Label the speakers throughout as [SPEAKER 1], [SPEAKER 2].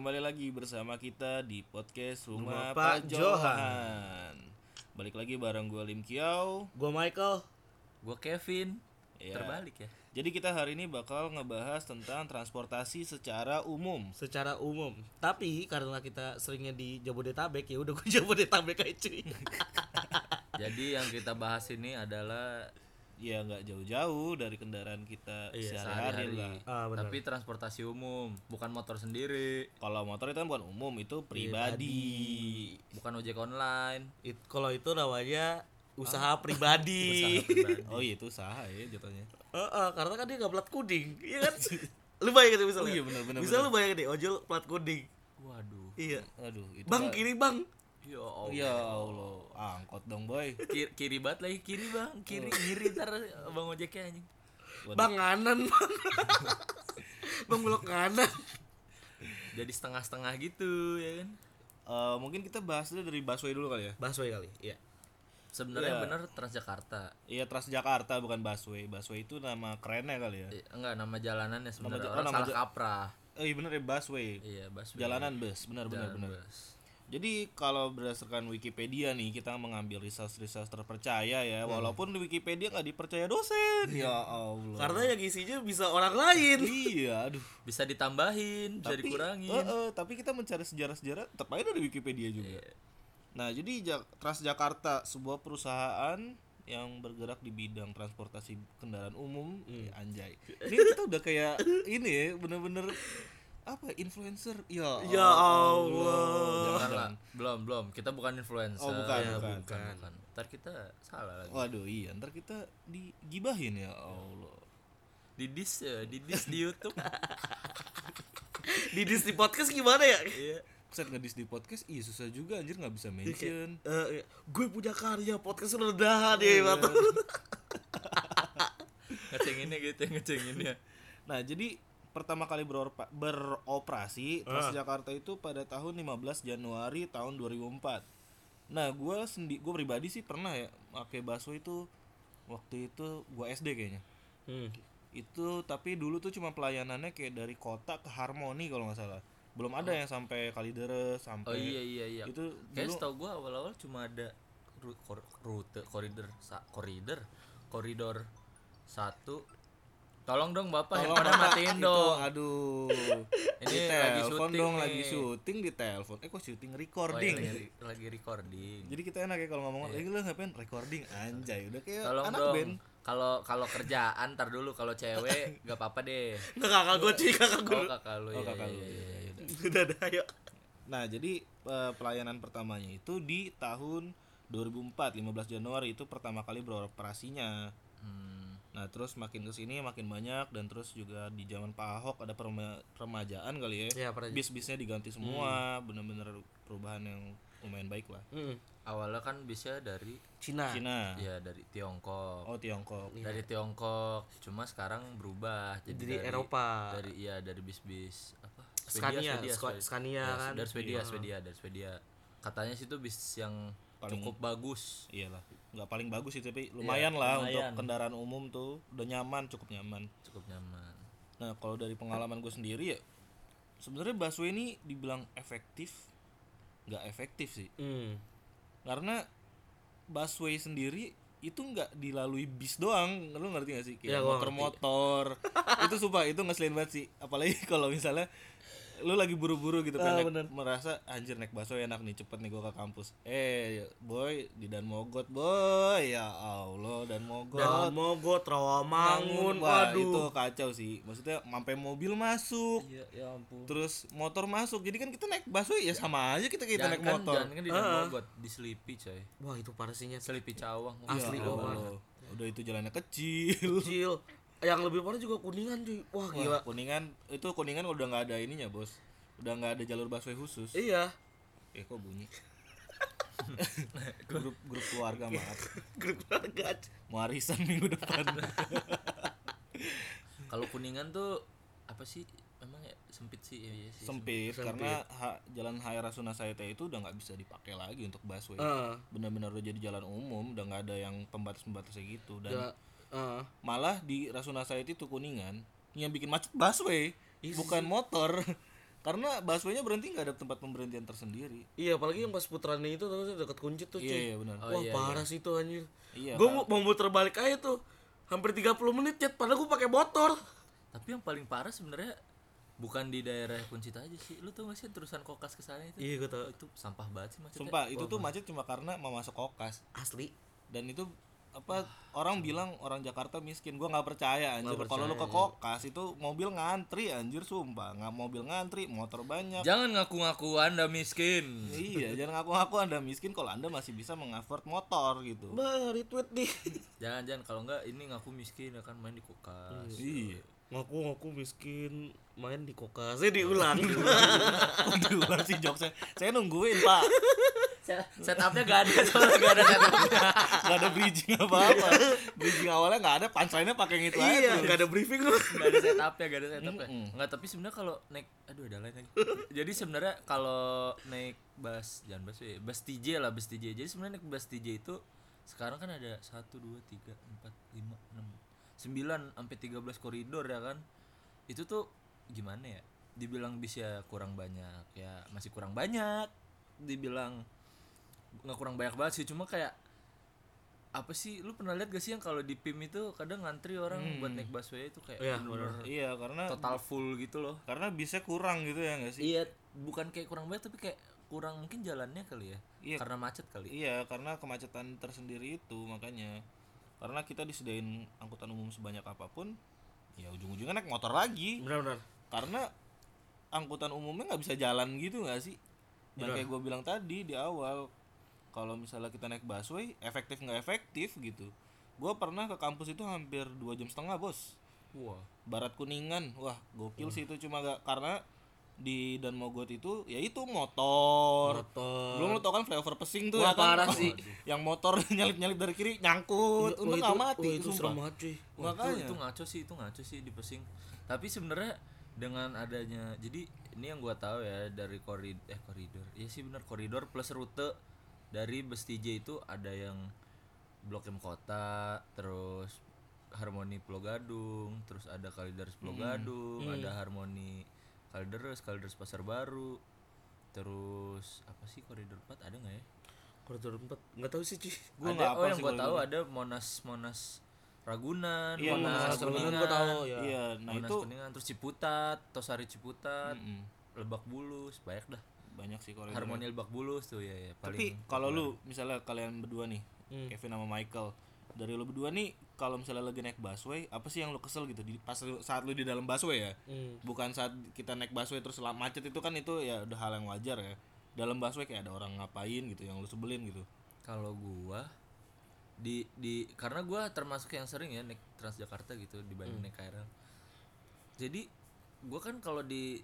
[SPEAKER 1] kembali lagi bersama kita di podcast Rumah,
[SPEAKER 2] Rumah Pak
[SPEAKER 1] Pak Johan. Balik lagi bareng gue Lim Kiau.
[SPEAKER 2] Gua Michael.
[SPEAKER 3] Gue Kevin.
[SPEAKER 1] Ya.
[SPEAKER 3] Terbalik ya.
[SPEAKER 1] Jadi kita hari ini bakal ngebahas tentang transportasi secara umum.
[SPEAKER 2] Secara umum. Tapi karena kita seringnya di Jabodetabek ya udah gue Jabodetabek aja cuy.
[SPEAKER 3] Jadi yang kita bahas ini adalah
[SPEAKER 1] Ya nggak jauh-jauh dari kendaraan kita
[SPEAKER 2] Iya,
[SPEAKER 1] sehari-hari lah.
[SPEAKER 2] Ah.
[SPEAKER 3] Tapi transportasi umum, bukan motor sendiri,
[SPEAKER 1] Kalau motor itu kan bukan umum, itu pribadi.
[SPEAKER 3] bukan ojek online.
[SPEAKER 2] It- kalau itu namanya usaha pribadi.
[SPEAKER 3] Usaha pribadi.
[SPEAKER 1] Oh iya itu usaha ya jatuhnya.
[SPEAKER 2] Heeh, karena kan dia nggak plat kuning, iya kan? lu bayangin misalnya.
[SPEAKER 1] Oh iya, benar, benar,
[SPEAKER 2] Bisa lu bayangin deh ojol plat kuning.
[SPEAKER 3] Waduh.
[SPEAKER 2] Iya.
[SPEAKER 1] Aduh, itu
[SPEAKER 2] Bang
[SPEAKER 1] Pak.
[SPEAKER 2] kiri bang.
[SPEAKER 3] Ya Allah.
[SPEAKER 1] Ya Allah, angkot dong boy.
[SPEAKER 3] Kiri, kiri banget lagi kiri bang, kiri ngiri ntar bang ojeknya anjing.
[SPEAKER 2] Bang kanan bang. bang belok kanan.
[SPEAKER 3] Jadi setengah-setengah gitu ya kan.
[SPEAKER 1] Eh, mungkin kita bahas dulu dari busway dulu kali ya.
[SPEAKER 2] Busway kali. Iya.
[SPEAKER 3] Sebenarnya
[SPEAKER 1] Iya.
[SPEAKER 3] bener Transjakarta.
[SPEAKER 1] Iya Transjakarta bukan busway. Busway itu nama kerennya kali ya.
[SPEAKER 3] Eh, enggak nama jalanannya sebenarnya
[SPEAKER 1] ja- oh,
[SPEAKER 3] orang
[SPEAKER 1] nama
[SPEAKER 3] salah kaprah.
[SPEAKER 1] Oh iya bener ya busway.
[SPEAKER 3] Iya, busway.
[SPEAKER 1] Jalanan bus, benar benar
[SPEAKER 3] Jalan
[SPEAKER 1] benar.
[SPEAKER 3] bus.
[SPEAKER 1] Jadi kalau berdasarkan Wikipedia nih kita mengambil resource-resource terpercaya ya, walaupun di Wikipedia nggak dipercaya dosen. Ya Allah.
[SPEAKER 2] Karena yang isinya bisa orang lain.
[SPEAKER 1] iya, aduh.
[SPEAKER 3] Bisa ditambahin, bisa
[SPEAKER 1] Tapi,
[SPEAKER 3] dikurangin.
[SPEAKER 1] eh, eh, tapi kita mencari sejarah-sejarah tetap aja dari Wikipedia juga.
[SPEAKER 3] Iya.
[SPEAKER 1] Nah, jadi Ja- Transjakarta sebuah perusahaan yang bergerak di bidang transportasi kendaraan umum,
[SPEAKER 3] Hmm.
[SPEAKER 1] Ya, anjay. Ini kita udah kayak ini ya, bener-bener apa influencer? Ya,
[SPEAKER 2] Ya Allah.
[SPEAKER 3] Jangan lah, belum belum. Kita bukan influencer.
[SPEAKER 1] Oh, bukan,
[SPEAKER 3] Ya,
[SPEAKER 1] bukan.
[SPEAKER 3] bukan. Ntar kita salah lagi.
[SPEAKER 1] Waduh, iya, ntar kita digibahin ya Allah.
[SPEAKER 3] Didis ya, didis di YouTube.
[SPEAKER 2] Di Disney podcast gimana ya?
[SPEAKER 3] Iya.
[SPEAKER 1] Set ngedis di podcast, iya susah juga anjir nggak bisa mention.
[SPEAKER 2] Eh, gue punya karya podcast rendahan ya Batu.
[SPEAKER 3] Ngecenginnya gitu, ngecenginnya.
[SPEAKER 1] Nah, jadi pertama kali beropa- beroperasi Transjakarta itu pada tahun 15 Januari tahun 2004. Nah, gua sendi gue pribadi sih pernah ya pakai busway itu waktu itu gua SD kayaknya.
[SPEAKER 2] Hmm.
[SPEAKER 1] Itu tapi dulu tuh cuma pelayanannya kayak dari kota ke Harmoni kalau nggak salah. Belum ada yang sampai Kalideres sampai
[SPEAKER 3] Oh iya iya iya.
[SPEAKER 1] Itu
[SPEAKER 3] Kayak setahu gua awal-awal cuma ada rute koridor koridor koridor satu. Tolong dong Bapak
[SPEAKER 1] Tolong,
[SPEAKER 3] handphone matiin
[SPEAKER 1] itu,
[SPEAKER 3] dong.
[SPEAKER 1] Aduh.
[SPEAKER 3] Ini lagi syuting
[SPEAKER 1] dong,
[SPEAKER 3] nih.
[SPEAKER 1] lagi syuting di telepon. Eh kok syuting
[SPEAKER 3] Oh, iya,
[SPEAKER 1] recording.
[SPEAKER 3] lagi, lagi recording.
[SPEAKER 1] Jadi kita enak ya kalau ngomong, lagi lu ngapain recording anjay, udah kayak
[SPEAKER 3] Tolong
[SPEAKER 1] anak
[SPEAKER 3] dong.
[SPEAKER 1] band.
[SPEAKER 3] Kalau kalau kerjaan ntar dulu kalau cewek gak apa-apa deh.
[SPEAKER 2] Nggak kakak gue cuy, kakak gue.
[SPEAKER 3] Oh kakak lu
[SPEAKER 1] Oh,
[SPEAKER 3] ya.
[SPEAKER 1] kakak
[SPEAKER 3] iya,
[SPEAKER 1] lu,
[SPEAKER 3] iya,
[SPEAKER 1] iya,
[SPEAKER 3] iya.
[SPEAKER 2] Udah ada ayo.
[SPEAKER 1] Nah, jadi eh, pelayanan pertamanya itu di tahun 2004, 15 Januari itu pertama kali beroperasinya.
[SPEAKER 3] Hmm.
[SPEAKER 1] Nah, terus makin ke sini makin banyak dan terus juga di zaman Pak Ahok ada perema- peremajaan kali ya.
[SPEAKER 2] Ya.
[SPEAKER 1] Bis-bisnya diganti semua, bener-bener perubahan yang lumayan baik lah.
[SPEAKER 2] Hmm.
[SPEAKER 3] Awalnya kan bisa dari
[SPEAKER 2] Cina.
[SPEAKER 1] Cina.
[SPEAKER 3] ya dari Tiongkok.
[SPEAKER 1] Oh, Tiongkok.
[SPEAKER 3] Dari Tiongkok. Cuma sekarang berubah jadi
[SPEAKER 2] Jadi
[SPEAKER 3] dari,
[SPEAKER 2] Eropa.
[SPEAKER 3] Dari iya dari bis-bis apa?
[SPEAKER 2] Scania,
[SPEAKER 3] Swedia.
[SPEAKER 2] Scania
[SPEAKER 3] Ya,
[SPEAKER 2] kan.
[SPEAKER 3] Dari Swedia,
[SPEAKER 2] Iya.
[SPEAKER 3] Swedia, dari Swedia. Katanya sih itu bis yang
[SPEAKER 1] Paling-
[SPEAKER 3] cukup bagus.
[SPEAKER 1] Iyalah, nggak paling bagus sih tapi lumayan lah
[SPEAKER 3] lumayan.
[SPEAKER 1] untuk kendaraan umum tuh udah nyaman, cukup nyaman.
[SPEAKER 3] Cukup nyaman.
[SPEAKER 1] Nah, kalau dari pengalaman gue sendiri ya, sebenarnya busway ini dibilang efektif, nggak efektif sih.
[SPEAKER 2] Hmm.
[SPEAKER 1] Karena busway sendiri itu nggak dilalui bis doang, lu ngerti gak sih?
[SPEAKER 2] Ya,
[SPEAKER 1] Kayak
[SPEAKER 2] gua
[SPEAKER 1] motor-motor, itu sumpah itu ngeselin banget sih. Apalagi kalau misalnya lu lagi buru-buru gitu kan
[SPEAKER 2] Ah,
[SPEAKER 1] naik- merasa anjir naik busway enak nih cepet nih gua ke kampus eh boy di dan mogot boy ya allah dan mogot
[SPEAKER 2] Dan Mogot, Rawamangun,
[SPEAKER 1] Wah, itu
[SPEAKER 2] waduh.
[SPEAKER 1] kacau sih. Maksudnya sampai mobil masuk,
[SPEAKER 3] Iya, ya ampun.
[SPEAKER 1] terus motor masuk. Jadi kan kita naik busway ya sama aja kita kita
[SPEAKER 3] Jangan
[SPEAKER 1] naik
[SPEAKER 3] kan,
[SPEAKER 1] motor.
[SPEAKER 3] jangan kan di
[SPEAKER 2] Ah.
[SPEAKER 3] Mogot, di Selipi coy.
[SPEAKER 2] Wah itu parah sih Nyet.
[SPEAKER 3] Selipi Cawang.
[SPEAKER 2] Asli
[SPEAKER 1] Ya
[SPEAKER 2] loh,
[SPEAKER 1] Allah. Udah itu jalannya kecil.
[SPEAKER 2] Kecil. Yang lebih parah juga kuningan cuy. Wah gila.
[SPEAKER 1] Wah, kuningan itu kuningan udah nggak ada ininya bos. Udah nggak ada jalur busway khusus.
[SPEAKER 2] Iya.
[SPEAKER 1] Eh kok bunyi? grup grup keluarga maaf.
[SPEAKER 2] Grup keluarga.
[SPEAKER 1] Mau arisan minggu depan.
[SPEAKER 3] Kalau Kuningan tuh apa sih? Emang ya sempit sih ya, iya sih.
[SPEAKER 1] Sempit,
[SPEAKER 2] Sempit.
[SPEAKER 1] karena ha- jalan Hai Rasuna Said itu udah nggak bisa dipakai lagi untuk busway.
[SPEAKER 2] Heeh.
[SPEAKER 1] Benar-benar udah jadi jalan umum, udah nggak ada yang pembatas-pembatasnya gitu dan
[SPEAKER 2] Ya,
[SPEAKER 1] malah di Rasuna Said itu kuningan yang bikin macet busway
[SPEAKER 2] Iya
[SPEAKER 1] bukan motor karena busway-nya berhenti nggak ada tempat pemberhentian tersendiri
[SPEAKER 2] Iya, apalagi yang pas putarannya itu tuh dekat kunci tuh, cuy.
[SPEAKER 1] iya iya benar
[SPEAKER 2] Wah, parah sih tuh anjir.
[SPEAKER 1] Iya,
[SPEAKER 2] Gua mau, mau muter balik aja tuh. Hampir 30 menit, Cet. Padahal gua pakai motor.
[SPEAKER 3] Tapi yang paling parah sebenarnya bukan di daerah Kuncita aja sih. Lu tau gak sih terusan kokas ke sana itu?
[SPEAKER 2] Iya, gua tau.
[SPEAKER 3] Itu sampah banget sih macetnya.
[SPEAKER 1] sumpah itu tuh macet cuma karena mau masuk kokas
[SPEAKER 2] Asli.
[SPEAKER 1] dan itu apa orang bilang orang Jakarta miskin. Gua nggak percaya anjir. Kalau lu ke kokas itu mobil ngantri anjir sumpah. Nggak mobil ngantri motor banyak.
[SPEAKER 3] Jangan ngaku-ngaku Anda miskin.
[SPEAKER 1] iya jangan ngaku-ngaku anda miskin kalau anda masih bisa mengafford motor gitu.
[SPEAKER 2] Bah, retweet nih.
[SPEAKER 3] Jangan-jangan kalau enggak ini ngaku miskin akan main di kokas.
[SPEAKER 1] iya.
[SPEAKER 2] Ngaku-ngaku miskin main di kokasnya diulang.
[SPEAKER 1] diulang sih jokesnya. Saya nungguin pak
[SPEAKER 3] Setupnya gak ada soalnya gak ada setupnya.
[SPEAKER 1] nggak ada bridging apa apa bridging awalnya nggak ada punchline-nya pakai yang itu aja
[SPEAKER 2] iya,
[SPEAKER 1] terus.
[SPEAKER 2] enggak ada briefing lu.
[SPEAKER 3] Gak ada setupnya, gak ada setupnya.
[SPEAKER 1] Mm-mm.
[SPEAKER 3] Enggak, tapi sebenarnya kalau naik aduh ada lain lagi. Jadi sebenarnya kalau naik bus jangan bus ya, bus TJ lah, bus TJ. Jadi sebenarnya naik bus TJ itu sekarang kan ada 1 2 3 4 5 6 9 sampai 13 koridor ya kan. Itu tuh gimana ya? Dibilang bis ya kurang banyak, ya masih kurang banyak. Dibilang nggak kurang banyak banget sih, cuma kayak apa sih lu pernah lihat gak sih yang kalau di PIM itu kadang ngantri orang buat naik busway itu kayak
[SPEAKER 2] Iya,
[SPEAKER 3] bener-bener
[SPEAKER 1] iya karena
[SPEAKER 3] total full gitu loh.
[SPEAKER 1] karena bisa kurang gitu ya nggak sih?
[SPEAKER 3] Iya bukan kayak kurang banyak tapi kayak kurang mungkin jalannya kali ya
[SPEAKER 1] Iya.
[SPEAKER 3] karena macet kali.
[SPEAKER 1] Iya karena kemacetan tersendiri itu makanya. Karena kita disediain angkutan umum sebanyak apa pun ya ujung-ujungnya naik motor lagi.
[SPEAKER 2] Benar-benar.
[SPEAKER 1] karena angkutan umumnya nggak bisa jalan gitu nggak sih? Yang kayak gue bilang tadi di awal kalau misalnya kita naik busway efektif nggak efektif gitu. Gue pernah ke kampus itu hampir dua jam setengah bos.
[SPEAKER 3] Wah.
[SPEAKER 1] Barat kuningan. Wah gokil sih itu cuma gak karena di dan mogot itu ya itu motor.
[SPEAKER 2] Motor.
[SPEAKER 1] belum lo tau kan flyover pesing tuh
[SPEAKER 2] Wah,
[SPEAKER 1] ya kan?
[SPEAKER 2] parah sih.
[SPEAKER 1] yang motor nyalip nyalip dari kiri nyangkut.
[SPEAKER 2] Wah,
[SPEAKER 1] untung nggak mati
[SPEAKER 2] wah, itu serem banget, cuy.
[SPEAKER 3] Wah, itu,
[SPEAKER 1] Makanya.
[SPEAKER 3] itu ngaco sih itu ngaco sih di pesing. Tapi sebenarnya dengan adanya jadi ini yang gua tahu ya dari koridor eh koridor. Iya sih benar koridor plus rute dari bus TJ itu ada yang Blok M Kota terus Harmoni Pulau Gadung terus ada Kalideres Pulau Gadung ada Harmoni Kalideres Kalideres Pasar Baru terus apa sih koridor 4 ada nggak ya
[SPEAKER 2] Koridor 4. Enggak tahu sih, cuy.
[SPEAKER 1] Gua
[SPEAKER 3] ada
[SPEAKER 1] nggak
[SPEAKER 3] oh
[SPEAKER 1] hafal
[SPEAKER 3] yang gua
[SPEAKER 1] kalau
[SPEAKER 3] tahu
[SPEAKER 1] gitu.
[SPEAKER 3] ada Monas Monas Ragunan
[SPEAKER 1] Iya,
[SPEAKER 3] Monas,
[SPEAKER 1] Monas
[SPEAKER 2] Ragunan
[SPEAKER 3] Kuningan
[SPEAKER 2] gua tahu ya.
[SPEAKER 1] iya nah
[SPEAKER 3] Monas
[SPEAKER 1] itu
[SPEAKER 3] Kuningan terus Ciputat Tosari Ciputat
[SPEAKER 1] Mm-mm.
[SPEAKER 3] Lebak Bulus banyak dah
[SPEAKER 1] banyak sih koridor
[SPEAKER 3] Harmoni Lebak Bulus tuh ya ya
[SPEAKER 1] tapi
[SPEAKER 3] paling
[SPEAKER 1] kalau lu misalnya kalian berdua nih
[SPEAKER 2] Hmm.
[SPEAKER 1] Kevin sama Michael dari lu berdua nih kalau misalnya lagi naik busway apa sih yang lu kesel gitu? Di pas lu- saat lu di dalam busway ya?
[SPEAKER 2] Hmm.
[SPEAKER 1] bukan saat kita naik busway terus macet itu kan itu ya udah hal yang wajar ya. Dalam busway kayak ada orang ngapain gitu yang lu sebelin gitu.
[SPEAKER 3] Kalau gua di di karena gua termasuk yang sering ya naik Transjakarta gitu dibanding naik KRL jadi gua kan kalau di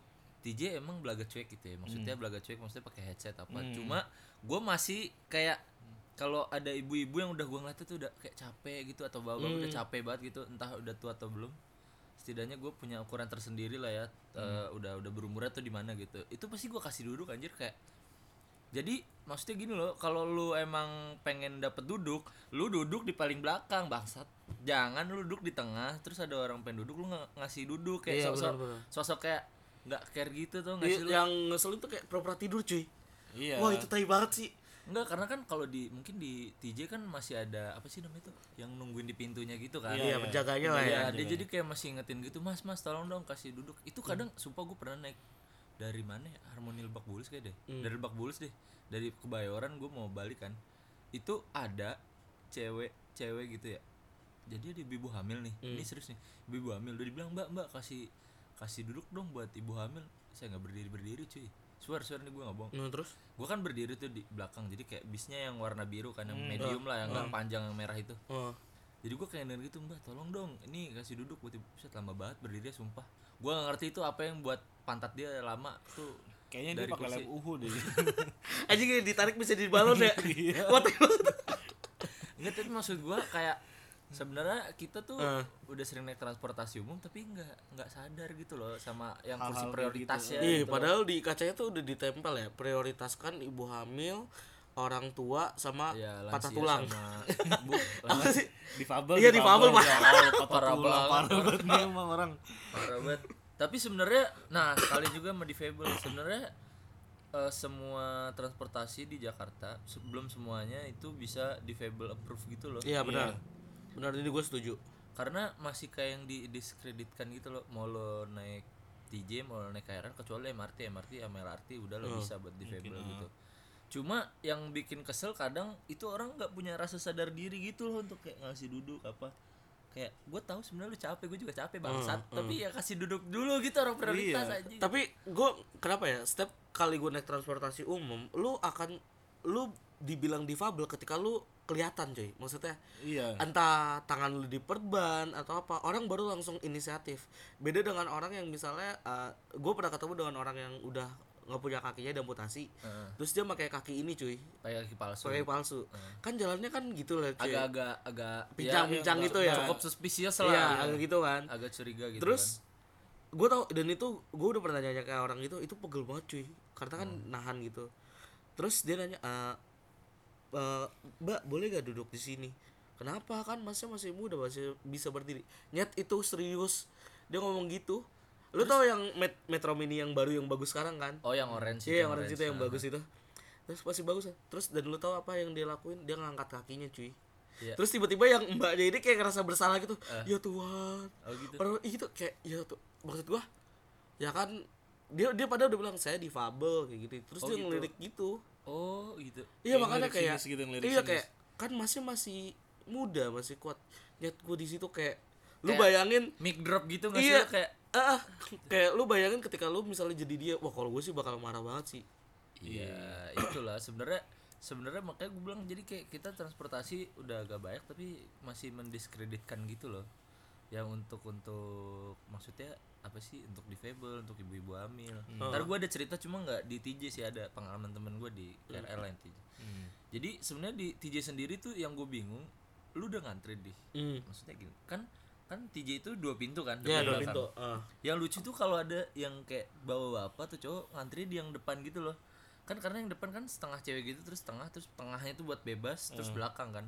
[SPEAKER 3] TJ emang belaga cuek gitu ya. Maksudnya belaga cuek maksudnya pakai headset apa. Cuma gua masih kayak kalau ada ibu-ibu yang udah gua ngeliat tuh udah kayak capek gitu atau bapak udah capek banget gitu entah udah tua atau belum. Setidaknya gue punya ukuran tersendiri lah ya eh, udah udah berumur tuh di mana gitu. Itu pasti gua kasih duduk anjir kayak jadi maksudnya gini loh, kalau lu emang pengen dapet duduk, lu duduk di paling belakang bangsat. Jangan lu duduk di tengah, terus ada orang pengen duduk lu nggak ngasih duduk kayak
[SPEAKER 2] Iya,
[SPEAKER 3] sosok
[SPEAKER 2] benar-benar.
[SPEAKER 3] sosok kayak nggak care gitu tuh nggak
[SPEAKER 2] Iya,
[SPEAKER 3] sih lu?
[SPEAKER 2] yang ngeselin tuh kayak pura-pura tidur, cuy.
[SPEAKER 1] iya
[SPEAKER 2] Wah, itu tai banget sih.
[SPEAKER 3] Enggak, karena kan kalau di mungkin di TJ kan masih ada apa sih namanya tuh yang nungguin di pintunya gitu kan.
[SPEAKER 2] Iya, penjaganya lah ya.
[SPEAKER 3] Iya, dia jadi kayak masih ingetin gitu, "Mas, Mas, tolong dong kasih duduk." Itu kadang sumpah gue pernah naik dari mana ya? Harmoni Lebak Bulus kayak deh. Dari Lebak Bulus deh. Dari Kebayoran gue mau balik kan. Itu ada cewek cewek gitu ya. Jadi ada ibu hamil nih. Ini serius nih. Ibu hamil udah dibilang, "Mbak, Mbak, kasih kasih duduk dong buat ibu hamil." Saya nggak berdiri-berdiri, cuy. Suar, suar nih gue nggak bohong
[SPEAKER 2] Nah, terus
[SPEAKER 3] gue kan berdiri tuh di belakang jadi kayak bisnya yang warna biru kan yang medium lah yang nggak panjang yang merah itu
[SPEAKER 2] oh.
[SPEAKER 3] jadi gue kayak denger gitu mbak tolong dong ini kasih duduk buat ibu Buset, lama banget berdiri sumpah gue gak ngerti itu apa yang buat pantat dia lama tuh
[SPEAKER 1] kayaknya dia
[SPEAKER 3] dari
[SPEAKER 1] pakai
[SPEAKER 3] kursi.
[SPEAKER 1] lem uhu deh
[SPEAKER 2] Aja kayak ditarik bisa di balon ya.
[SPEAKER 1] Iya.
[SPEAKER 3] Enggak tapi maksud gue kayak sebenarnya kita tuh
[SPEAKER 2] Eh.
[SPEAKER 3] udah sering naik transportasi umum tapi nggak nggak sadar gitu loh sama yang
[SPEAKER 1] Hal-hal
[SPEAKER 3] kursi
[SPEAKER 1] kayak
[SPEAKER 3] prioritas
[SPEAKER 1] gitu.
[SPEAKER 3] ya
[SPEAKER 2] Iya,
[SPEAKER 3] gitu.
[SPEAKER 2] padahal di kacanya tuh udah ditempel ya, prioritaskan ibu hamil, orang tua sama
[SPEAKER 3] Ya,
[SPEAKER 2] patah tulang.
[SPEAKER 3] sama bu
[SPEAKER 2] Apa sih?
[SPEAKER 1] difabel
[SPEAKER 2] Iya, difabel, Pak.
[SPEAKER 1] ya Allah, patah
[SPEAKER 3] Parah
[SPEAKER 1] tulang
[SPEAKER 3] banget.
[SPEAKER 1] parah banget nih emang orang
[SPEAKER 3] parah banget tapi sebenarnya nah sekali juga sama difabel sebenarnya eh, semua transportasi di Jakarta sebelum semuanya itu bisa difabel approve gitu loh
[SPEAKER 2] Iya benar. Benar ini gue setuju.
[SPEAKER 3] karena masih kayak yang didiskreditkan gitu loh mau lo naik TJ mau lo naik KRL kecuali MRT MRT sama LRT udah lo bisa buat difabel gitu cuma yang bikin kesel kadang itu orang nggak punya rasa sadar diri gitu loh untuk kayak ngasih duduk apa kayak gue tahu sebenarnya lu capek gue juga capek bangsat tapi ya kasih duduk dulu gitu orang prioritas
[SPEAKER 1] Iya.
[SPEAKER 3] aja
[SPEAKER 2] Tapi gue kenapa ya? Setiap kali gue naik transportasi umum, lu akan lu dibilang difabel ketika lu kelihatan cuy. Maksudnya
[SPEAKER 1] Iya.
[SPEAKER 2] entah tangan lu diperban atau apa orang baru langsung inisiatif. Beda dengan orang yang misalnya gue pernah ketemu dengan orang yang udah nggak punya kakinya dan mutasi
[SPEAKER 3] Heeh.
[SPEAKER 2] terus dia pakai kaki ini cuy.
[SPEAKER 3] Pakai kaki palsu.
[SPEAKER 2] Pakai palsu. Kan jalannya kan gitu lah cuy.
[SPEAKER 3] Agak-agak agak
[SPEAKER 2] Pincang-pincang
[SPEAKER 3] ya,
[SPEAKER 2] gitu ya.
[SPEAKER 3] cukup suspicious
[SPEAKER 2] iya
[SPEAKER 3] lah.
[SPEAKER 2] agak gitu kan.
[SPEAKER 3] Agak curiga gitu
[SPEAKER 2] terus gue tau dan itu gue udah pernah nanya ke orang itu itu pegel banget cuy. Karena kan
[SPEAKER 3] Hmm.
[SPEAKER 2] nahan gitu. Terus dia nanya "Eh, eh, mbak boleh gak duduk di sini? Kenapa? Kan masnya masih muda masih bisa berdiri. Nyet itu serius. Dia ngomong gitu. Lu tau yang Met- Metro Mini yang baru yang bagus sekarang kan?
[SPEAKER 3] Oh yang orange
[SPEAKER 2] iya yang orange itu yang
[SPEAKER 3] nah.
[SPEAKER 2] bagus itu. Terus masih bagus ya. terus dan lu tau apa yang dia lakuin? Dia ngangkat kakinya cuy.
[SPEAKER 3] Iya.
[SPEAKER 2] terus tiba-tiba yang mbaknya ini kayak ngerasa bersalah gitu. Ya Tuhan.
[SPEAKER 3] Oh gitu.
[SPEAKER 2] Orang itu kayak ya tuh maksud gua ya kan? Dia dia pada udah bilang saya difabel kayak gitu. Terus
[SPEAKER 3] Oh,
[SPEAKER 2] dia
[SPEAKER 3] gitu.
[SPEAKER 2] ngelirik gitu
[SPEAKER 3] oh gitu.
[SPEAKER 2] Iya
[SPEAKER 1] Yang
[SPEAKER 2] makanya kayak
[SPEAKER 1] gitu,
[SPEAKER 2] iya kayak kan masih masih muda masih kuat. Lihat gua di situ kayak lu
[SPEAKER 3] Kayak-
[SPEAKER 2] bayangin
[SPEAKER 3] mic drop gitu nggak
[SPEAKER 2] iya
[SPEAKER 3] sih kayak
[SPEAKER 2] ah, ah, kayak lu bayangin ketika lu misalnya jadi dia wah kalau gue sih bakal marah banget sih.
[SPEAKER 3] Iya, itulah. Sebenarnya sebenarnya makanya gue bilang jadi kayak kita transportasi udah agak banyak tapi masih mendiskreditkan gitu loh. Yang untuk untuk maksudnya apa sih untuk difabel, untuk ibu-ibu hamil. Ntar gue ada cerita cuma nggak di TJ sih ada pengalaman temen gue di KRL lain TJ. Jadi sebenarnya di TJ sendiri tuh yang gue bingung, lu udah ngantri di.
[SPEAKER 2] hmm.
[SPEAKER 3] Maksudnya gini, kan kan TJ itu dua pintu kan,
[SPEAKER 2] ya dua
[SPEAKER 3] belakang.
[SPEAKER 2] pintu ah.
[SPEAKER 3] Yang lucu tuh kalau ada yang kayak bawa bapak tuh cowok ngantri di yang depan gitu loh. Kan karena yang depan kan setengah cewek gitu terus setengah terus tengahnya itu buat bebas terus belakang kan.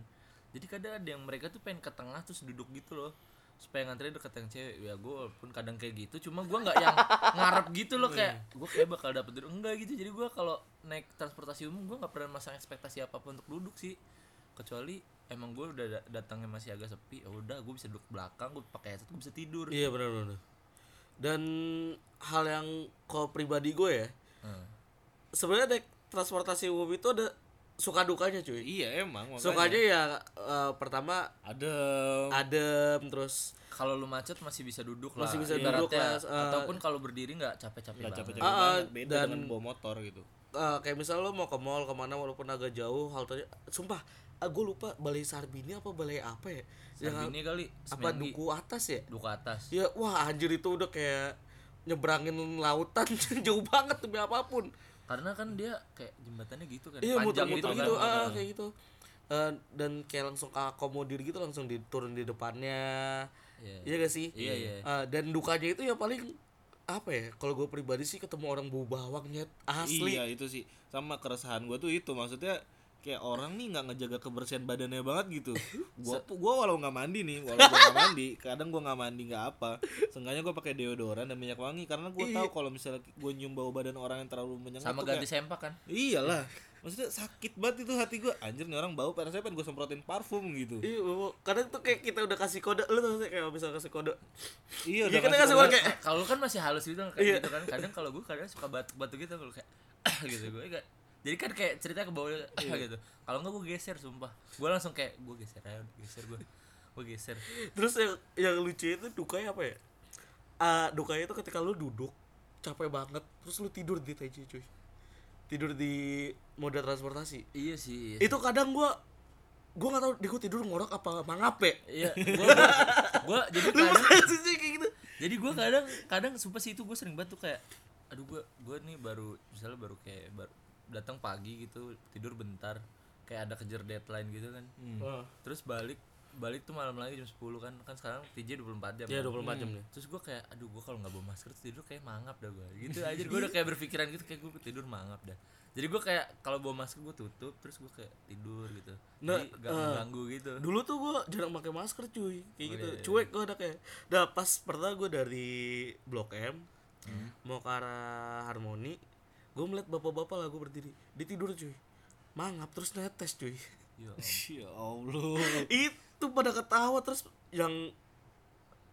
[SPEAKER 3] Jadi kadang ada yang mereka tuh pengen ke tengah terus duduk gitu loh supaya ngantri deket yang cewek. Ya gue walaupun kadang kayak gitu cuma gue nggak yang ngarep gitu loh kayak gue kayak bakal dapet duduk enggak gitu. Jadi gue kalau naik transportasi umum gue nggak pernah masang ekspektasi apa pun untuk duduk sih. Kecuali emang gue udah da- datangnya masih agak sepi ya udah gue bisa duduk belakang gue pakai headset gue bisa tidur.
[SPEAKER 2] Iya benar benar dan hal yang kalau pribadi gue ya
[SPEAKER 3] Hmm.
[SPEAKER 2] sebenarnya naik transportasi umum itu ada suka dukanya cuy
[SPEAKER 1] Iya emang makanya.
[SPEAKER 2] sukanya ya eh, pertama
[SPEAKER 1] ada
[SPEAKER 2] adem terus
[SPEAKER 3] kalau lu macet masih bisa duduk lah
[SPEAKER 2] Masih bisa
[SPEAKER 3] ibaratnya.
[SPEAKER 2] duduk lah, eh.
[SPEAKER 3] ataupun kalau berdiri nggak capek-capek
[SPEAKER 1] nggak
[SPEAKER 3] banget
[SPEAKER 1] capek-capek
[SPEAKER 2] ah,
[SPEAKER 1] banget. beda
[SPEAKER 2] dan-
[SPEAKER 1] dengan bawa motor gitu.
[SPEAKER 2] eh, kayak misal lo mau ke mall ke mana walaupun agak jauh haltenya sumpah ah, gue lupa balai Sarbini apa balai apa ya yang
[SPEAKER 3] ini kali
[SPEAKER 2] apa
[SPEAKER 3] Semanggi.
[SPEAKER 2] duku atas ya
[SPEAKER 3] duku atas
[SPEAKER 2] ya wah anjir itu udah kayak nyebrangin lautan jauh banget demi apa pun
[SPEAKER 3] karena kan dia kayak jembatannya gitu kan
[SPEAKER 2] iya
[SPEAKER 3] panjang
[SPEAKER 2] muter-muter
[SPEAKER 3] gitu,
[SPEAKER 2] gitu,
[SPEAKER 3] kan
[SPEAKER 2] ah, kayak gitu. Eh, dan kayak langsung akomodir gitu langsung diturun di depannya.
[SPEAKER 3] Iya.
[SPEAKER 2] iya gak sih?
[SPEAKER 3] Iya, iya.
[SPEAKER 2] Eh, dan dukanya itu ya paling apa ya kalau gue pribadi sih ketemu orang bau bawang nyet asli.
[SPEAKER 1] Iya itu sih. Sama keresahan gue tuh itu maksudnya kayak orang nih nggak ngejaga kebersihan badannya banget gitu. Gua gua walau nggak mandi nih, walau gua nggak mandi, kadang gua nggak mandi nggak apa. Seenggaknya gua pakai deodoran dan minyak wangi karena gua tahu kalau misalnya gua nyium bau badan orang yang terlalu menyengat
[SPEAKER 3] sama
[SPEAKER 1] tuh
[SPEAKER 3] ganti
[SPEAKER 1] kayak,
[SPEAKER 3] sempak kan
[SPEAKER 1] iyalah. Maksudnya sakit banget itu hati gua. Anjir nih orang bau, padahal saya pengen gua semprotin parfum gitu.
[SPEAKER 2] Iya, bau. kadang tuh kayak kita udah kasih kode, lu tau sih kayak bisa kasih kode.
[SPEAKER 1] Iya,
[SPEAKER 2] Iya,
[SPEAKER 1] udah
[SPEAKER 2] kita
[SPEAKER 1] kasih
[SPEAKER 2] kasih
[SPEAKER 1] kode.
[SPEAKER 2] kode kayak
[SPEAKER 3] kalau kan masih halus gitu kan
[SPEAKER 2] Iya.
[SPEAKER 3] gitu kan kadang kalau gue kadang suka batuk-batuk gitu kalau kayak gitu gue kayak jadi kan kayak cerita ke bawah gitu kalau enggak gue geser sumpah gue langsung kayak gue geser aja geser gue gue geser
[SPEAKER 2] Terus yang yang lucu itu dukanya apa ya? Ah, dukanya itu ketika lu duduk capek banget, terus lu tidur di TJ cuy. Tidur di moda transportasi.
[SPEAKER 3] iya sih iya.
[SPEAKER 2] Itu kadang gua gua nggak tahu di gua tidur ngorok apa mangap ya.
[SPEAKER 3] iya gue gue jadi
[SPEAKER 2] Lu
[SPEAKER 3] kadang
[SPEAKER 2] sih kayak gitu?
[SPEAKER 3] jadi gue kadang kadang sumpah sih itu gue sering banget tuh kayak aduh gue gue nih baru misalnya baru kayak baru datang pagi gitu tidur bentar kayak ada kejar deadline gitu kan
[SPEAKER 2] Ah.
[SPEAKER 3] terus balik balik tuh malam lagi jam 10 kan kan sekarang TJ 24 jam
[SPEAKER 2] Iya,
[SPEAKER 3] kan.
[SPEAKER 2] 24 jam nih.
[SPEAKER 3] terus gue kayak aduh gue kalau nggak bawa masker tuh tidur kayak mangap dah gue gitu aja gue udah kayak berpikiran gitu kayak gue tidur mangap dah jadi gue kayak kalau bawa masker gue tutup terus gue kayak tidur gitu
[SPEAKER 2] Nah,
[SPEAKER 3] jadi gak
[SPEAKER 2] eh,
[SPEAKER 3] mengganggu gitu
[SPEAKER 2] Dulu tuh gua jarang pakai masker cuy Kayak
[SPEAKER 3] Oh,
[SPEAKER 2] gitu
[SPEAKER 3] iya, iya.
[SPEAKER 2] Cuek gua anaknya Nah pas pertama gua dari Blok M
[SPEAKER 3] Hmm.
[SPEAKER 2] Mau ke arah Harmoni Gue melihat bapak-bapak lah gue berdiri Dia tidur cuy Mangap terus netes cuy
[SPEAKER 3] Ya
[SPEAKER 1] Ya Allah.
[SPEAKER 2] Itu pada ketawa Terus yang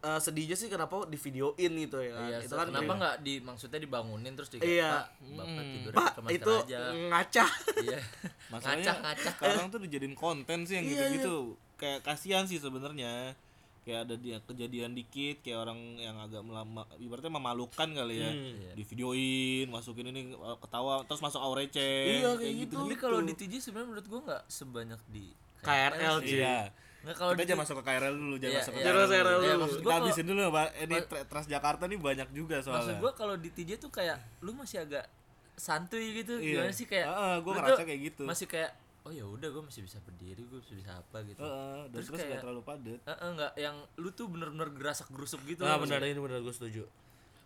[SPEAKER 2] eh, sedihnya sih kenapa di videoin gitu ya
[SPEAKER 3] Iya,
[SPEAKER 2] itu kan
[SPEAKER 3] kenapa
[SPEAKER 2] kayak,
[SPEAKER 3] nggak di maksudnya dibangunin terus di
[SPEAKER 2] Iya.
[SPEAKER 3] Pak, bapak tidur
[SPEAKER 2] Pak itu
[SPEAKER 3] aja.
[SPEAKER 2] ngaca
[SPEAKER 3] Iya.
[SPEAKER 1] Masalahnya
[SPEAKER 3] Ngaca, ngaca.
[SPEAKER 1] sekarang tuh dijadiin konten sih yang
[SPEAKER 2] Iya,
[SPEAKER 1] gitu-gitu. Kayak kasihan sih sebenarnya. Kayak ada dia kejadian dikit kayak orang yang agak melama ibaratnya memalukan kali ya.
[SPEAKER 2] Hmm.
[SPEAKER 3] Iya.
[SPEAKER 1] Di videoin, masukin ini uh, ketawa terus masuk aur receh.
[SPEAKER 2] Iya, kayak gitu.
[SPEAKER 3] Tapi kalau di TJ sebenarnya menurut gua nggak sebanyak di
[SPEAKER 2] KRL
[SPEAKER 3] sih.
[SPEAKER 1] Iya.
[SPEAKER 3] Nggak kalau
[SPEAKER 1] Kita
[SPEAKER 3] di
[SPEAKER 1] aja masuk ke KRL dulu, jangan
[SPEAKER 3] Iya,
[SPEAKER 1] masuk ke
[SPEAKER 3] iya.
[SPEAKER 2] Jangan KRL
[SPEAKER 3] Iya,
[SPEAKER 2] dulu.
[SPEAKER 3] maksud gua kalau-
[SPEAKER 1] habisin dulu Pak. Ini Tra- Transjakarta nih banyak juga soalnya.
[SPEAKER 3] maksud gua kalau di TJ tuh kayak lu masih agak santuy gitu
[SPEAKER 1] Iya.
[SPEAKER 3] gimana sih kayak
[SPEAKER 1] Heeh, gua
[SPEAKER 3] lu
[SPEAKER 1] ngerasa kayak gitu.
[SPEAKER 3] masih kayak oh ya udah gua masih bisa berdiri gua masih bisa apa gitu
[SPEAKER 1] Heeh, dan
[SPEAKER 3] Terus
[SPEAKER 1] terus,
[SPEAKER 3] kayak-
[SPEAKER 1] nggak terlalu padat.
[SPEAKER 3] Heeh, nggak yang lu tuh bener-bener gerasak gerusuk gitu
[SPEAKER 2] Nah benar ini benar gue setuju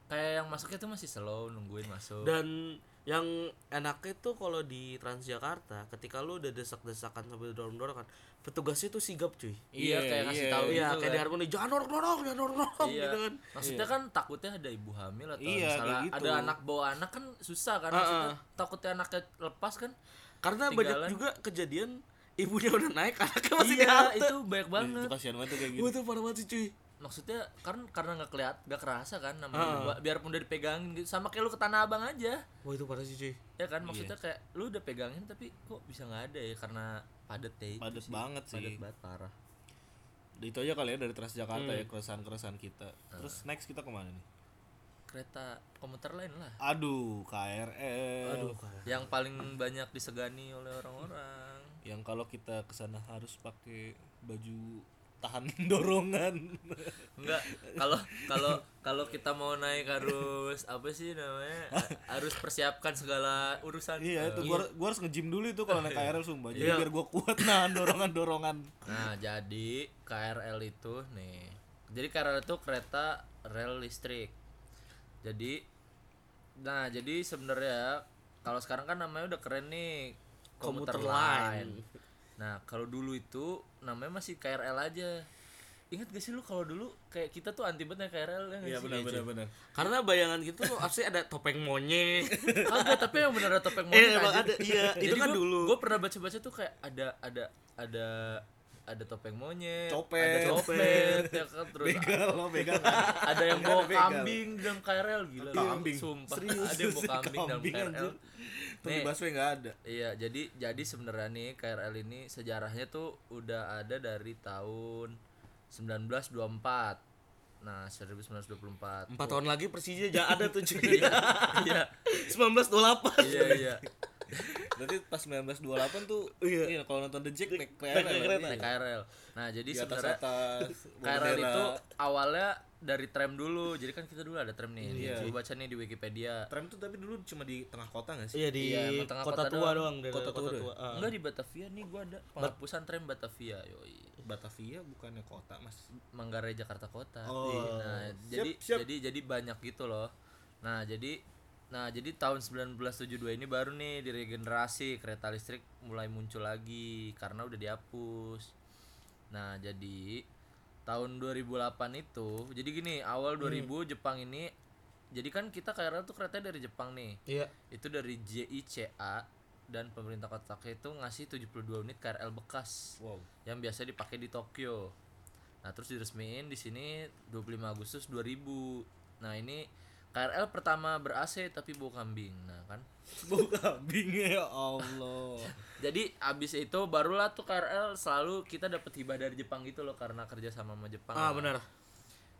[SPEAKER 3] kayak yang masuknya tuh masih slow nungguin masuk
[SPEAKER 2] Dan yang enaknya tuh kalau di Transjakarta ketika lu udah desak-desakan sambil dorong-dorong kan petugasnya tuh sigap cuy
[SPEAKER 3] iya kayak ngasih
[SPEAKER 1] iya.
[SPEAKER 3] tahu
[SPEAKER 2] iya
[SPEAKER 3] gitu
[SPEAKER 2] kayak
[SPEAKER 3] kan.
[SPEAKER 2] Harmoni jangan dorong-dorong jangan dorong-dorong
[SPEAKER 3] Iya.
[SPEAKER 2] gitu kan
[SPEAKER 3] Maksudnya kan takutnya ada ibu hamil atau
[SPEAKER 1] Iya,
[SPEAKER 3] misalnya
[SPEAKER 1] gitu.
[SPEAKER 3] ada anak bawa anak kan susah kan maksudnya takutnya anaknya lepas kan
[SPEAKER 2] karena banyak
[SPEAKER 3] Ketinggalan.
[SPEAKER 2] juga kejadian ibunya udah naik anaknya masih di
[SPEAKER 3] iya
[SPEAKER 2] halte
[SPEAKER 3] itu banyak
[SPEAKER 1] Itu
[SPEAKER 3] banget
[SPEAKER 1] kasihan banget kayak gitu.
[SPEAKER 2] Itu parah banget sih cuy
[SPEAKER 3] maksudnya kan karena nggak keliat nggak kerasa kan namanya ibu, biarpun udah dipegangin gitu sama kayak lu ke tanah abang aja
[SPEAKER 2] wah itu parah sih cuy
[SPEAKER 3] ya kan maksudnya kayak lu udah pegangin tapi kok bisa nggak ada ya karena padet ya itu
[SPEAKER 1] Padet
[SPEAKER 3] sih.
[SPEAKER 1] banget sih.
[SPEAKER 3] padet banget parah
[SPEAKER 1] itu aja kali ya dari Transjakarta ya keresahan-keresahan kita. Terus next kita ke mana nih?
[SPEAKER 3] Kereta komuter lain lah
[SPEAKER 1] Aduh, KRL.
[SPEAKER 2] aduh kayak
[SPEAKER 3] yang paling banyak disegani oleh orang-orang
[SPEAKER 1] Yang kalau kita ke sana harus pakai baju tahan dorongan.
[SPEAKER 3] Enggak, kalau kalau kalau kita mau naik harus apa sih namanya? Ha- Harus persiapkan segala urusan.
[SPEAKER 1] iya, itu gua, gua harus nge-gym dulu itu kalau naik KRL sumpah. Jadi
[SPEAKER 2] Iya.
[SPEAKER 1] biar gua kuat nahan dorongan-dorongan.
[SPEAKER 3] Nah, jadi KRL itu nih. Jadi KRL itu kereta rel listrik. Jadi nah, jadi sebenarnya kalau sekarang kan namanya udah keren nih komuter
[SPEAKER 2] Komuter
[SPEAKER 3] line.
[SPEAKER 2] line.
[SPEAKER 3] Nah, kalau dulu itu namanya masih KRL aja. Ingat gak sih lu kalau dulu kayak kita tuh anti banget KRL ya nggak
[SPEAKER 1] Iya
[SPEAKER 3] sih?
[SPEAKER 1] benar benar benar.
[SPEAKER 2] karena bayangan gitu tuh pasti ada topeng monyet
[SPEAKER 3] Kagak, tapi yang bener ada topeng
[SPEAKER 2] Eh,
[SPEAKER 3] monyet aja.
[SPEAKER 2] ada, iya. Itu kan dulu.
[SPEAKER 3] Gue pernah baca-baca tuh kayak ada ada ada ada topeng monyet,
[SPEAKER 1] Copet.
[SPEAKER 3] ada copet, ya kan terus
[SPEAKER 1] Begal lo begal.
[SPEAKER 3] ada yang bawa kambing dalam KRL gila.
[SPEAKER 1] Kambing.
[SPEAKER 3] Sumpah.
[SPEAKER 1] Serius,
[SPEAKER 3] ada yang bawa kambing dalam
[SPEAKER 1] kambing,
[SPEAKER 3] KRL. Nih,
[SPEAKER 1] busway nggak ada.
[SPEAKER 3] Iya, jadi jadi sebenarnya nih KRL ini sejarahnya tuh udah ada dari tahun 1924. Nah, 1924.
[SPEAKER 2] empat tahun lagi Persija jangan ada tuh cuy
[SPEAKER 3] Iya.
[SPEAKER 2] 1928
[SPEAKER 3] Iya, iya.
[SPEAKER 1] Berarti pas 1928 tuh
[SPEAKER 2] Iya.
[SPEAKER 1] iya kalau nonton The Jack naik
[SPEAKER 2] naik
[SPEAKER 1] KRL.
[SPEAKER 2] kereta.
[SPEAKER 3] Naik KRL. Nah, jadi sebenarnya KRL itu awalnya dari tram dulu. Jadi kan kita dulu ada tram nih.
[SPEAKER 1] Iya.
[SPEAKER 3] Coba baca nih di Wikipedia.
[SPEAKER 1] tram tuh tapi dulu cuma di tengah kota nggak sih?
[SPEAKER 2] iya di
[SPEAKER 3] Iya, tengah
[SPEAKER 2] kota
[SPEAKER 3] kota
[SPEAKER 2] tua
[SPEAKER 3] doang.
[SPEAKER 2] doang dari
[SPEAKER 1] Kota
[SPEAKER 2] kota,
[SPEAKER 1] tua
[SPEAKER 2] tua.
[SPEAKER 3] Enggak di Batavia nih gua ada penghapusan tram Batavia. Yoi.
[SPEAKER 1] Batavia bukannya kota mas.
[SPEAKER 3] Manggarai Jakarta Kota.
[SPEAKER 1] Oh.
[SPEAKER 3] Nah,
[SPEAKER 1] Siap,
[SPEAKER 3] jadi
[SPEAKER 1] siap.
[SPEAKER 3] jadi jadi banyak gitu loh. Nah, jadi nah jadi tahun 1972 ini baru nih diregenerasi kereta listrik mulai muncul lagi karena udah dihapus. Nah, jadi tahun 2008 itu jadi gini, awal 2000 Jepang ini jadi kan kita KRL tuh kereta dari Jepang nih.
[SPEAKER 2] iya
[SPEAKER 3] Itu dari JICA dan pemerintah kota Tokyo itu ngasih 72 unit KRL bekas
[SPEAKER 1] Wow.
[SPEAKER 3] yang biasa dipakai di Tokyo. Nah, terus diresmiin di sini 25 Agustus 2000. Nah, ini KRL pertama ber-AC tapi bau kambing. Nah, kan.
[SPEAKER 1] Bau kambing ya Allah.
[SPEAKER 3] Jadi abis itu barulah tuh KRL selalu kita dapat hibah dari Jepang gitu loh karena kerja sama sama Jepang.
[SPEAKER 2] ah benar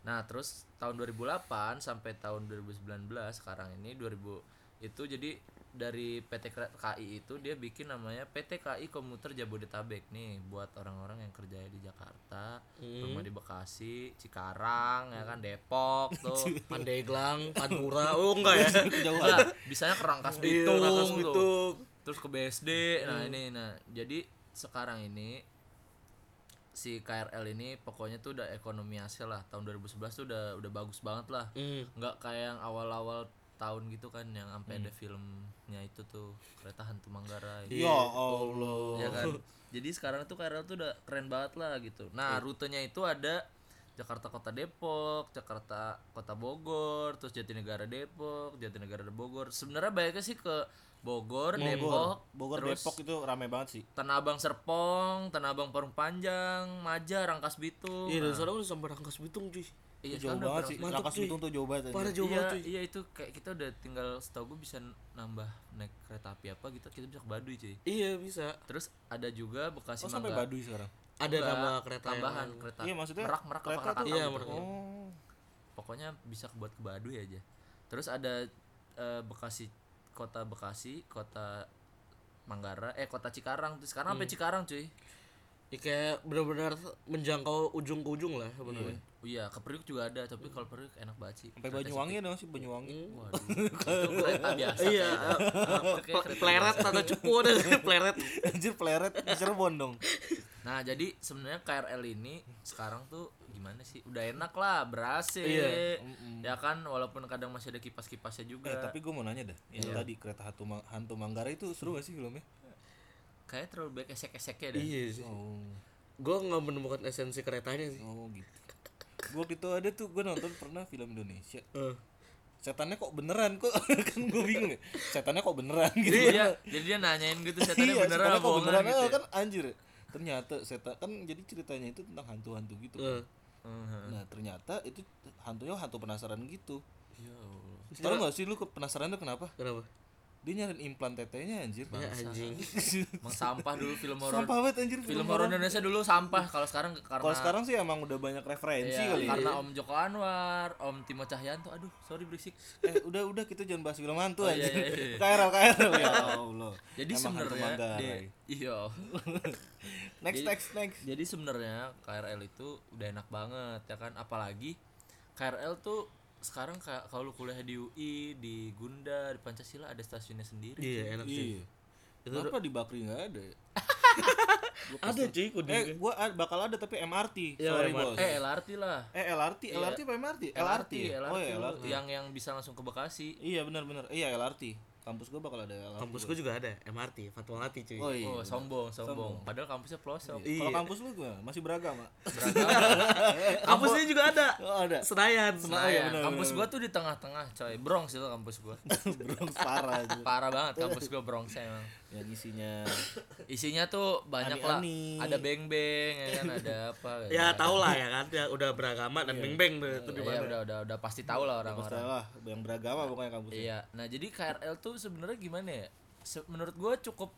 [SPEAKER 3] Nah, terus tahun 2008 sampai tahun 2019 sekarang ini 2000 itu jadi dari PT KI itu dia bikin namanya PT KI Komuter Jabodetabek nih buat orang-orang yang kerja di Jakarta, rumah di Bekasi, Cikarang, ya kan Depok tuh.
[SPEAKER 2] Pandeglang Pantura oh enggak ya
[SPEAKER 3] Enggak, bisanya ke Rangkas
[SPEAKER 2] Iya,
[SPEAKER 3] Bitung,
[SPEAKER 2] Rangkas. Bitung.
[SPEAKER 3] terus ke BSD. Nah, ini nah jadi sekarang ini si KRL ini pokoknya tuh udah ekonomi hasil lah tahun 2011 tuh udah udah bagus banget lah
[SPEAKER 2] Hmm.
[SPEAKER 3] nggak kayak yang awal-awal tahun gitu kan yang sampai
[SPEAKER 2] Hmm.
[SPEAKER 3] ada filmnya itu tuh kereta hantu Manggarai.
[SPEAKER 1] Ya Allah.
[SPEAKER 3] ya kan? Jadi sekarang tuh KRL tuh udah keren banget lah gitu. Nah rutenya itu ada Jakarta Kota Depok Jakarta Kota Bogor terus Jatinegara Depok Jatinegara Bogor. Sebenarnya baiknya sih ke Bogor Depok
[SPEAKER 1] Bogor
[SPEAKER 3] terus
[SPEAKER 1] Depok itu rame banget sih.
[SPEAKER 3] Tanah Abang Serpong Tanah Abang Parung Panjang Maja Rangkas Bitung.
[SPEAKER 2] Iya, dan
[SPEAKER 3] Nah,
[SPEAKER 2] sekarang udah sampai Rangkas Bitung cuy.
[SPEAKER 3] Iya
[SPEAKER 1] jauh banget sih.
[SPEAKER 2] Mantap.
[SPEAKER 1] Bitung tuh jauh banget.
[SPEAKER 2] Parah jauh
[SPEAKER 3] iya,
[SPEAKER 2] banget cuy.
[SPEAKER 3] iya itu kayak kita udah tinggal setahu gue bisa nambah naik kereta api apa gitu kita bisa ke Baduy cuy
[SPEAKER 2] Iya, bisa.
[SPEAKER 3] terus ada juga Bekasi
[SPEAKER 1] Oh sampai
[SPEAKER 3] Mangga-
[SPEAKER 1] Baduy sekarang.
[SPEAKER 2] Ada
[SPEAKER 3] Enggak,
[SPEAKER 2] nama kereta yang
[SPEAKER 3] tambahan
[SPEAKER 2] lain.
[SPEAKER 3] kereta
[SPEAKER 1] Iya, maksudnya
[SPEAKER 3] merak merak
[SPEAKER 1] kereta
[SPEAKER 3] apa
[SPEAKER 2] tuh- Iya,
[SPEAKER 3] gitu.
[SPEAKER 2] merak.
[SPEAKER 1] Oh.
[SPEAKER 3] pokoknya bisa buat ke Baduy aja terus ada eh, Bekasi kota Bekasi kota Manggarai eh kota Cikarang tuh sekarang sampai Cikarang cuy
[SPEAKER 2] Ya, kayak benar-benar menjangkau ujung ke ujung lah sebenarnya.
[SPEAKER 3] Oh iya ke Priuk juga ada tapi kalau Priuk enak banget sih
[SPEAKER 1] Sampai Banyuwangi nggak sih Banyuwangi?
[SPEAKER 3] waduh itu kereta biasa
[SPEAKER 2] Iya, pleret atau cupu ada pleret.
[SPEAKER 1] Anjir pleret di Cirebon dong.
[SPEAKER 3] Nah jadi sebenarnya KRL ini sekarang tuh gimana sih? Udah enak lah, berhasil.
[SPEAKER 2] Iya.
[SPEAKER 3] Ya kan walaupun kadang masih ada kipas-kipasnya juga.
[SPEAKER 1] Eh tapi gue mau nanya dah, yang
[SPEAKER 3] Iya.
[SPEAKER 1] tadi kereta hantu hantu Manggarai itu seru gak sih filmnya?
[SPEAKER 3] Kayak terlalu banyak esek-eseknya deh.
[SPEAKER 2] Iya sih.
[SPEAKER 1] Oh,
[SPEAKER 2] Gue nggak menemukan esensi keretanya sih.
[SPEAKER 1] oh gitu. Gue gitu ada tuh gue nonton pernah film Indonesia.
[SPEAKER 2] Eh.
[SPEAKER 1] Setannya kok beneran kok kan gue bingung ya. Setannya kok beneran gitu.
[SPEAKER 3] Jadi dia jadi dia nanyain gitu setannya
[SPEAKER 1] Iya,
[SPEAKER 3] beneran
[SPEAKER 1] setannya
[SPEAKER 3] apa
[SPEAKER 1] kok beneran
[SPEAKER 3] gitu.
[SPEAKER 1] Ah,
[SPEAKER 3] ya.
[SPEAKER 1] kan anjir. Ternyata setan kan jadi ceritanya itu tentang hantu-hantu gitu. kan.
[SPEAKER 2] Eh.
[SPEAKER 3] Mhm.
[SPEAKER 1] Nah ternyata itu hantunya hantu penasaran gitu.
[SPEAKER 3] Ya Allah.
[SPEAKER 1] Tahu gak sih lu ke- penasaran tuh kenapa?
[SPEAKER 2] Kenapa?
[SPEAKER 1] Dia nyariin implan tetenya anjir.
[SPEAKER 2] Ya anjing.
[SPEAKER 3] Emang sampah dulu film horor.
[SPEAKER 1] Sampah banget anjir
[SPEAKER 3] Film horor Indonesia dulu sampah. Kalau sekarang karena
[SPEAKER 1] Kalau sekarang sih emang udah banyak referensi
[SPEAKER 3] Iya,
[SPEAKER 1] kali. ya.
[SPEAKER 3] karena Om Joko Anwar, Om Timo Cahyanto, aduh, sorry berisik.
[SPEAKER 1] Eh udah udah kita jangan bahas film hantu
[SPEAKER 3] Oh,
[SPEAKER 1] aja.
[SPEAKER 3] iya, iya, iya.
[SPEAKER 1] KRL KRL ya Allah.
[SPEAKER 3] Jadi sebenarnya iya.
[SPEAKER 1] next
[SPEAKER 3] Jadi-
[SPEAKER 1] next next.
[SPEAKER 3] Jadi sebenarnya KRL itu udah enak banget ya kan apalagi KRL tuh sekarang kayak kalau lu kuliah di UI, di Gunda, di Pancasila ada stasiunnya sendiri.
[SPEAKER 2] Iya enak sih.
[SPEAKER 1] Iya. Kenapa di Bakri nggak ada ya?
[SPEAKER 2] Ada cuy kudu.
[SPEAKER 1] Eh, gua bakal ada tapi MRT.
[SPEAKER 2] Iya,
[SPEAKER 1] Sorry,
[SPEAKER 2] MRT.
[SPEAKER 1] Bos.
[SPEAKER 3] Eh LRT lah.
[SPEAKER 1] Eh LRT,
[SPEAKER 3] Iya.
[SPEAKER 1] LRT apa MRT?
[SPEAKER 3] LRT,
[SPEAKER 1] ya?
[SPEAKER 3] LRT,
[SPEAKER 1] Oh ya LRT.
[SPEAKER 3] yang yang bisa langsung ke Bekasi.
[SPEAKER 1] Iya benar benar. Iya LRT. Kampus gua bakal ada LRT.
[SPEAKER 2] Kampus gue juga ada MRT, Fatmawati cuy.
[SPEAKER 1] Oh iya.
[SPEAKER 3] Oh, sombong, sombong,
[SPEAKER 1] Sombong.
[SPEAKER 3] Padahal kampusnya pelosok.
[SPEAKER 2] Iya.
[SPEAKER 1] Kalau kampus lu gimana? Masih beragama?
[SPEAKER 2] Kampusnya juga ada.
[SPEAKER 1] Oh ada.
[SPEAKER 2] Senayan.
[SPEAKER 1] Iya,
[SPEAKER 3] ya,
[SPEAKER 1] benar,
[SPEAKER 3] kampus gua tuh di tengah-tengah, coy. Bronx itu kampus gua.
[SPEAKER 1] Bronx parah aja.
[SPEAKER 3] Parah banget kampus gua Bronx emang.
[SPEAKER 1] Yang isinya
[SPEAKER 3] Isinya tuh banyak lah.
[SPEAKER 1] Ani-ani.
[SPEAKER 3] Ada beng-beng, ya kan, ada apa.
[SPEAKER 2] Ya tau lah ya kan, ya udah beragama dan beng-beng tuh itu di
[SPEAKER 3] Iya,
[SPEAKER 2] mana.
[SPEAKER 3] udah udah udah pasti tahu lah orang-orang.
[SPEAKER 1] lah yang beragama pokoknya kampusnya.
[SPEAKER 3] Iya. Nah, jadi KRL tuh sebenarnya gimana ya? Se- menurut gua cukup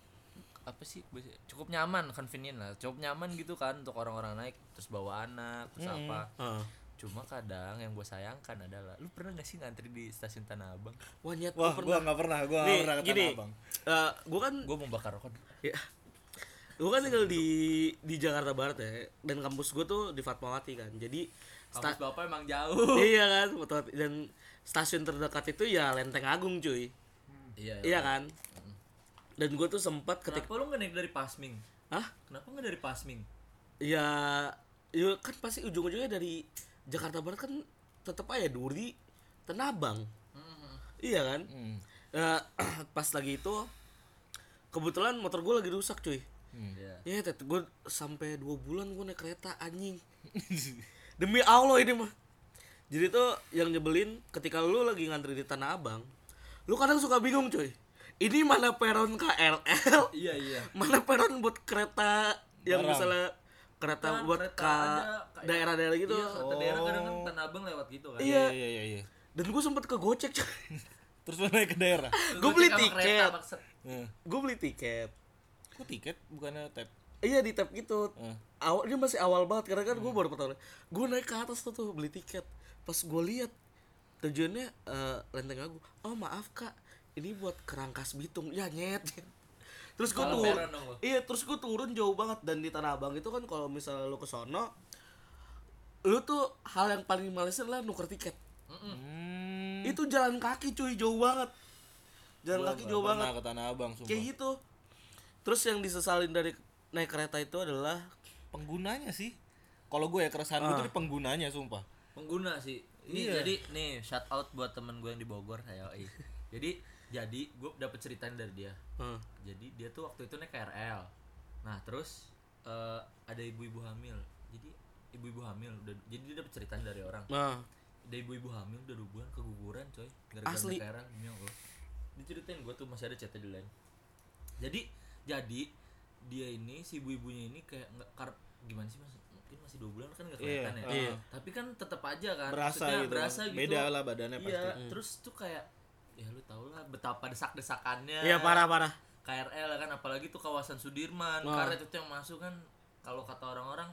[SPEAKER 3] apa sih cukup nyaman convenient lah cukup nyaman gitu kan untuk orang-orang naik terus bawa anak terus apa
[SPEAKER 2] Heeh.
[SPEAKER 3] Cuma kadang yang gue sayangkan adalah lu pernah gak sih ngantri di stasiun Tanah Abang
[SPEAKER 2] Wah nyet
[SPEAKER 1] Wah,
[SPEAKER 2] gua
[SPEAKER 1] gua nggak pernah, gua nggak
[SPEAKER 2] Nih,
[SPEAKER 1] pernah ke
[SPEAKER 2] gini.
[SPEAKER 1] Tanah Abang.
[SPEAKER 2] Eh, gua kan
[SPEAKER 3] gue mau bakar rokok
[SPEAKER 2] ya, gua kan tinggal di di Jakarta Barat ya dan kampus gua tuh di Fatmawati kan. Jadi
[SPEAKER 3] kampus bapak emang jauh
[SPEAKER 2] iya kan dan stasiun terdekat itu ya Lenteng Agung cuy.
[SPEAKER 3] iya
[SPEAKER 2] Iya kan? Dan gue tuh sempat ketika
[SPEAKER 3] kenapa lu gak naik dari Pasming
[SPEAKER 2] Hah?
[SPEAKER 3] kenapa gak dari Pasming
[SPEAKER 2] ya ya kan pasti ujung-ujungnya dari Jakarta Barat kan tetap aja Duri Tenabang. Iya kan?
[SPEAKER 1] Hmm.
[SPEAKER 2] Ya, pas lagi itu kebetulan motor gue lagi rusak cuy.
[SPEAKER 3] Iya.
[SPEAKER 2] ya tet gue sampai dua bulan gue naik kereta anjing. Demi Allah ini mah. Jadi tuh yang nyebelin ketika lu lagi ngantri di Tanah Abang lu kadang suka bingung cuy. Ini mana peron KRL
[SPEAKER 3] iya iya.
[SPEAKER 2] Mana peron buat kereta yang
[SPEAKER 1] Barang.
[SPEAKER 2] misalnya kereta
[SPEAKER 3] Kan
[SPEAKER 2] buat
[SPEAKER 3] kereta
[SPEAKER 2] ke daerah-daerah gitu.
[SPEAKER 3] iya ke daerah kadang kan Tanah Abang lewat gitu kan.
[SPEAKER 2] Iya.
[SPEAKER 1] Iya, iya, iya.
[SPEAKER 2] dan gue sempet ke gocek
[SPEAKER 1] Terus lu naik ke daerah.
[SPEAKER 2] gue beli tiket.
[SPEAKER 1] Nah,
[SPEAKER 2] gue beli tiket.
[SPEAKER 1] Kok tiket? Bukannya tap?
[SPEAKER 2] iya di tab gitu.
[SPEAKER 1] Eh.
[SPEAKER 2] awal dia masih awal banget karena kan gue baru pertama gue naik ke atas tuh, tuh beli tiket. Pas gue lihat tujuannya eh, lenteng agung. Oh maaf kak. Ini buat kerangkas bitung. Ya nyet terus gue turun
[SPEAKER 3] lo.
[SPEAKER 2] iya terus gue turun jauh banget dan di tanah abang itu kan kalau misalnya lu ke sono lu tuh hal yang paling malesin lah nuker tiket
[SPEAKER 1] Hmm.
[SPEAKER 2] itu jalan kaki cuy jauh banget jalan
[SPEAKER 1] Gua
[SPEAKER 2] kaki jauh banget
[SPEAKER 1] ke Tanah Abang sumpah.
[SPEAKER 2] kayak gitu terus yang disesalin dari naik kereta itu adalah
[SPEAKER 1] Penggunanya sih. Kalau gue ya keresahan gue tuh di penggunanya sumpah.
[SPEAKER 3] pengguna sih ini
[SPEAKER 1] Iya.
[SPEAKER 3] jadi nih shout out buat temen gue yang di Bogor ayo jadi jadi gue dapet ceritanya dari dia.
[SPEAKER 2] Heeh.
[SPEAKER 3] jadi dia tuh waktu itu naik KRL nah terus eh, ada ibu-ibu hamil. Jadi ibu-ibu hamil udah jadi dia dapet ceritanya dari orang.
[SPEAKER 2] Nah,
[SPEAKER 3] ada ibu-ibu hamil udah dua bulan keguguran coy. Gara-gara
[SPEAKER 2] Asli.
[SPEAKER 3] naik KRL demi Allah. Diceritain gue tuh masih ada chatnya di lain jadi jadi dia ini si ibu-ibunya ini kayak nggak kar- gimana sih mas? Mungkin masih dua bulan kan nggak
[SPEAKER 1] Iya,
[SPEAKER 3] kelihatan ya?
[SPEAKER 2] iya.
[SPEAKER 3] tapi kan tetap aja kan
[SPEAKER 1] Berasa
[SPEAKER 3] Maksudnya
[SPEAKER 1] gitu.
[SPEAKER 3] berasa gitu.
[SPEAKER 1] Beda lah badannya
[SPEAKER 3] iya
[SPEAKER 1] pasti.
[SPEAKER 3] terus tuh kayak ya lu tau lah betapa desak-desakannya
[SPEAKER 2] iya parah parah.
[SPEAKER 3] KRL kan apalagi tuh kawasan Sudirman
[SPEAKER 2] Wah.
[SPEAKER 3] karet itu yang masuk kan kalau kata orang-orang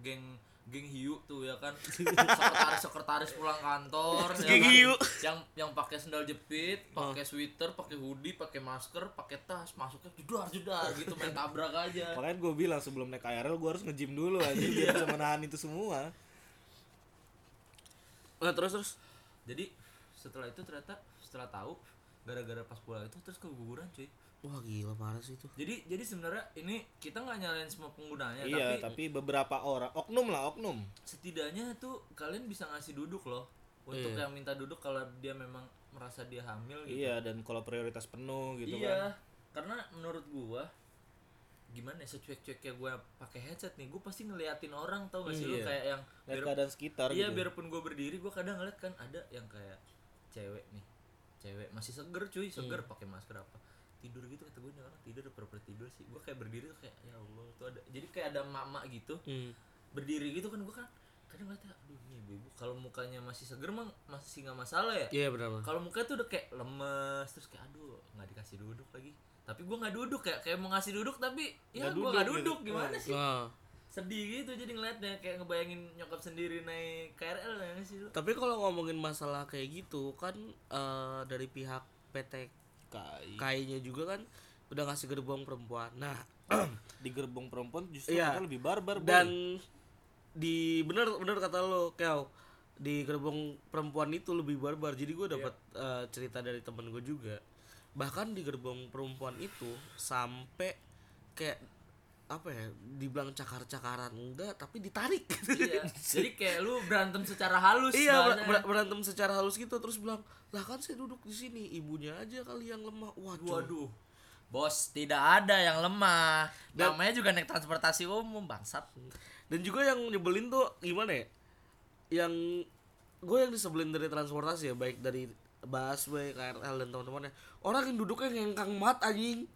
[SPEAKER 3] geng geng hiu tuh ya kan sekretaris sekretaris pulang kantor ya
[SPEAKER 2] Geng
[SPEAKER 3] kan?
[SPEAKER 2] hiu.
[SPEAKER 3] yang yang pakai sendal jepit pakai sweater pakai hoodie pakai masker pakai tas masuknya jedar jedar gitu main tabrak aja
[SPEAKER 1] Makanya gue bilang sebelum naik KRL gue harus nge-gym dulu aja biar bisa menahan itu semua.
[SPEAKER 2] Nah, terus terus.
[SPEAKER 3] jadi setelah itu ternyata setelah tahu gara-gara pas pulang itu terus keguguran cuy
[SPEAKER 2] Wah, gila parah sih itu.
[SPEAKER 3] jadi jadi sebenarnya ini kita nggak nyalain semua penggunanya
[SPEAKER 1] iya,
[SPEAKER 3] tapi
[SPEAKER 1] tapi beberapa orang oknum lah oknum.
[SPEAKER 3] setidaknya tuh kalian bisa ngasih duduk loh untuk
[SPEAKER 2] Iya.
[SPEAKER 3] yang minta duduk kalau dia memang merasa dia hamil gitu
[SPEAKER 1] Iya, dan kalau prioritas penuh gitu
[SPEAKER 3] iya
[SPEAKER 1] kan.
[SPEAKER 3] karena menurut gua gimana ya secuek-cueknya gua pakai headset nih gua pasti ngeliatin orang tau gak sih lu
[SPEAKER 1] Iya.
[SPEAKER 3] kayak yang
[SPEAKER 1] Lihat
[SPEAKER 3] biar-
[SPEAKER 1] keadaan sekitar
[SPEAKER 3] iya
[SPEAKER 1] gitu.
[SPEAKER 3] biarpun gua berdiri gua kadang ngeliat kan ada yang kayak cewek nih cewek. Masih seger cuy. Seger
[SPEAKER 1] Hmm.
[SPEAKER 3] pakai masker apa. Tidur gitu kata gue orang tidur pura-pura tidur sih. Gua kayak berdiri tuh kayak ya Allah. Tuh ada jadi kayak ada emak-emak gitu
[SPEAKER 2] Hmm.
[SPEAKER 3] berdiri gitu kan gua kan kadang ngeliatnya aduh ini ibu kalau mukanya masih seger mah masih nggak masalah ya?
[SPEAKER 2] Iya benar. Bang.
[SPEAKER 3] kalau mukanya tuh udah kayak lemes terus kayak aduh nggak dikasih duduk lagi. Tapi gua nggak duduk kayak kayak mau ngasih duduk tapi ya gua nggak
[SPEAKER 1] duduk
[SPEAKER 3] duduk.
[SPEAKER 1] Gitu.
[SPEAKER 3] gimana sih?
[SPEAKER 2] Nah,
[SPEAKER 3] sedih gitu jadi ngeliatnya kayak ngebayangin nyokap sendiri naik KRL ya nggak sih lu
[SPEAKER 2] tapi kalau ngomongin masalah kayak gitu kan eh, dari pihak PT
[SPEAKER 1] Kai.
[SPEAKER 2] KAI-nya juga kan udah ngasih gerbong perempuan. Nah,
[SPEAKER 1] Di gerbong perempuan justru
[SPEAKER 2] Iya.
[SPEAKER 1] mereka lebih barbar Boy.
[SPEAKER 2] dan di bener bener kata lo Kel di gerbong perempuan itu lebih barbar jadi gue dapat eh, cerita dari temen gue juga bahkan di gerbong perempuan itu sampai kayak apa ya dibilang cakar-cakaran enggak tapi ditarik.
[SPEAKER 3] Iya jadi kayak lu berantem secara halus
[SPEAKER 2] iya ber- berantem secara halus gitu terus bilang lah kan saya duduk di sini ibunya aja kali yang lemah. Waduh.
[SPEAKER 3] Waduh. Bos tidak ada yang lemah. Namanya juga naik transportasi umum bangsat.
[SPEAKER 2] dan juga yang nyebelin tuh gimana ya? Yang gue yang disebelin dari transportasi ya baik dari busway KRL dan teman-temannya orang yang duduknya ngengkang mat anjing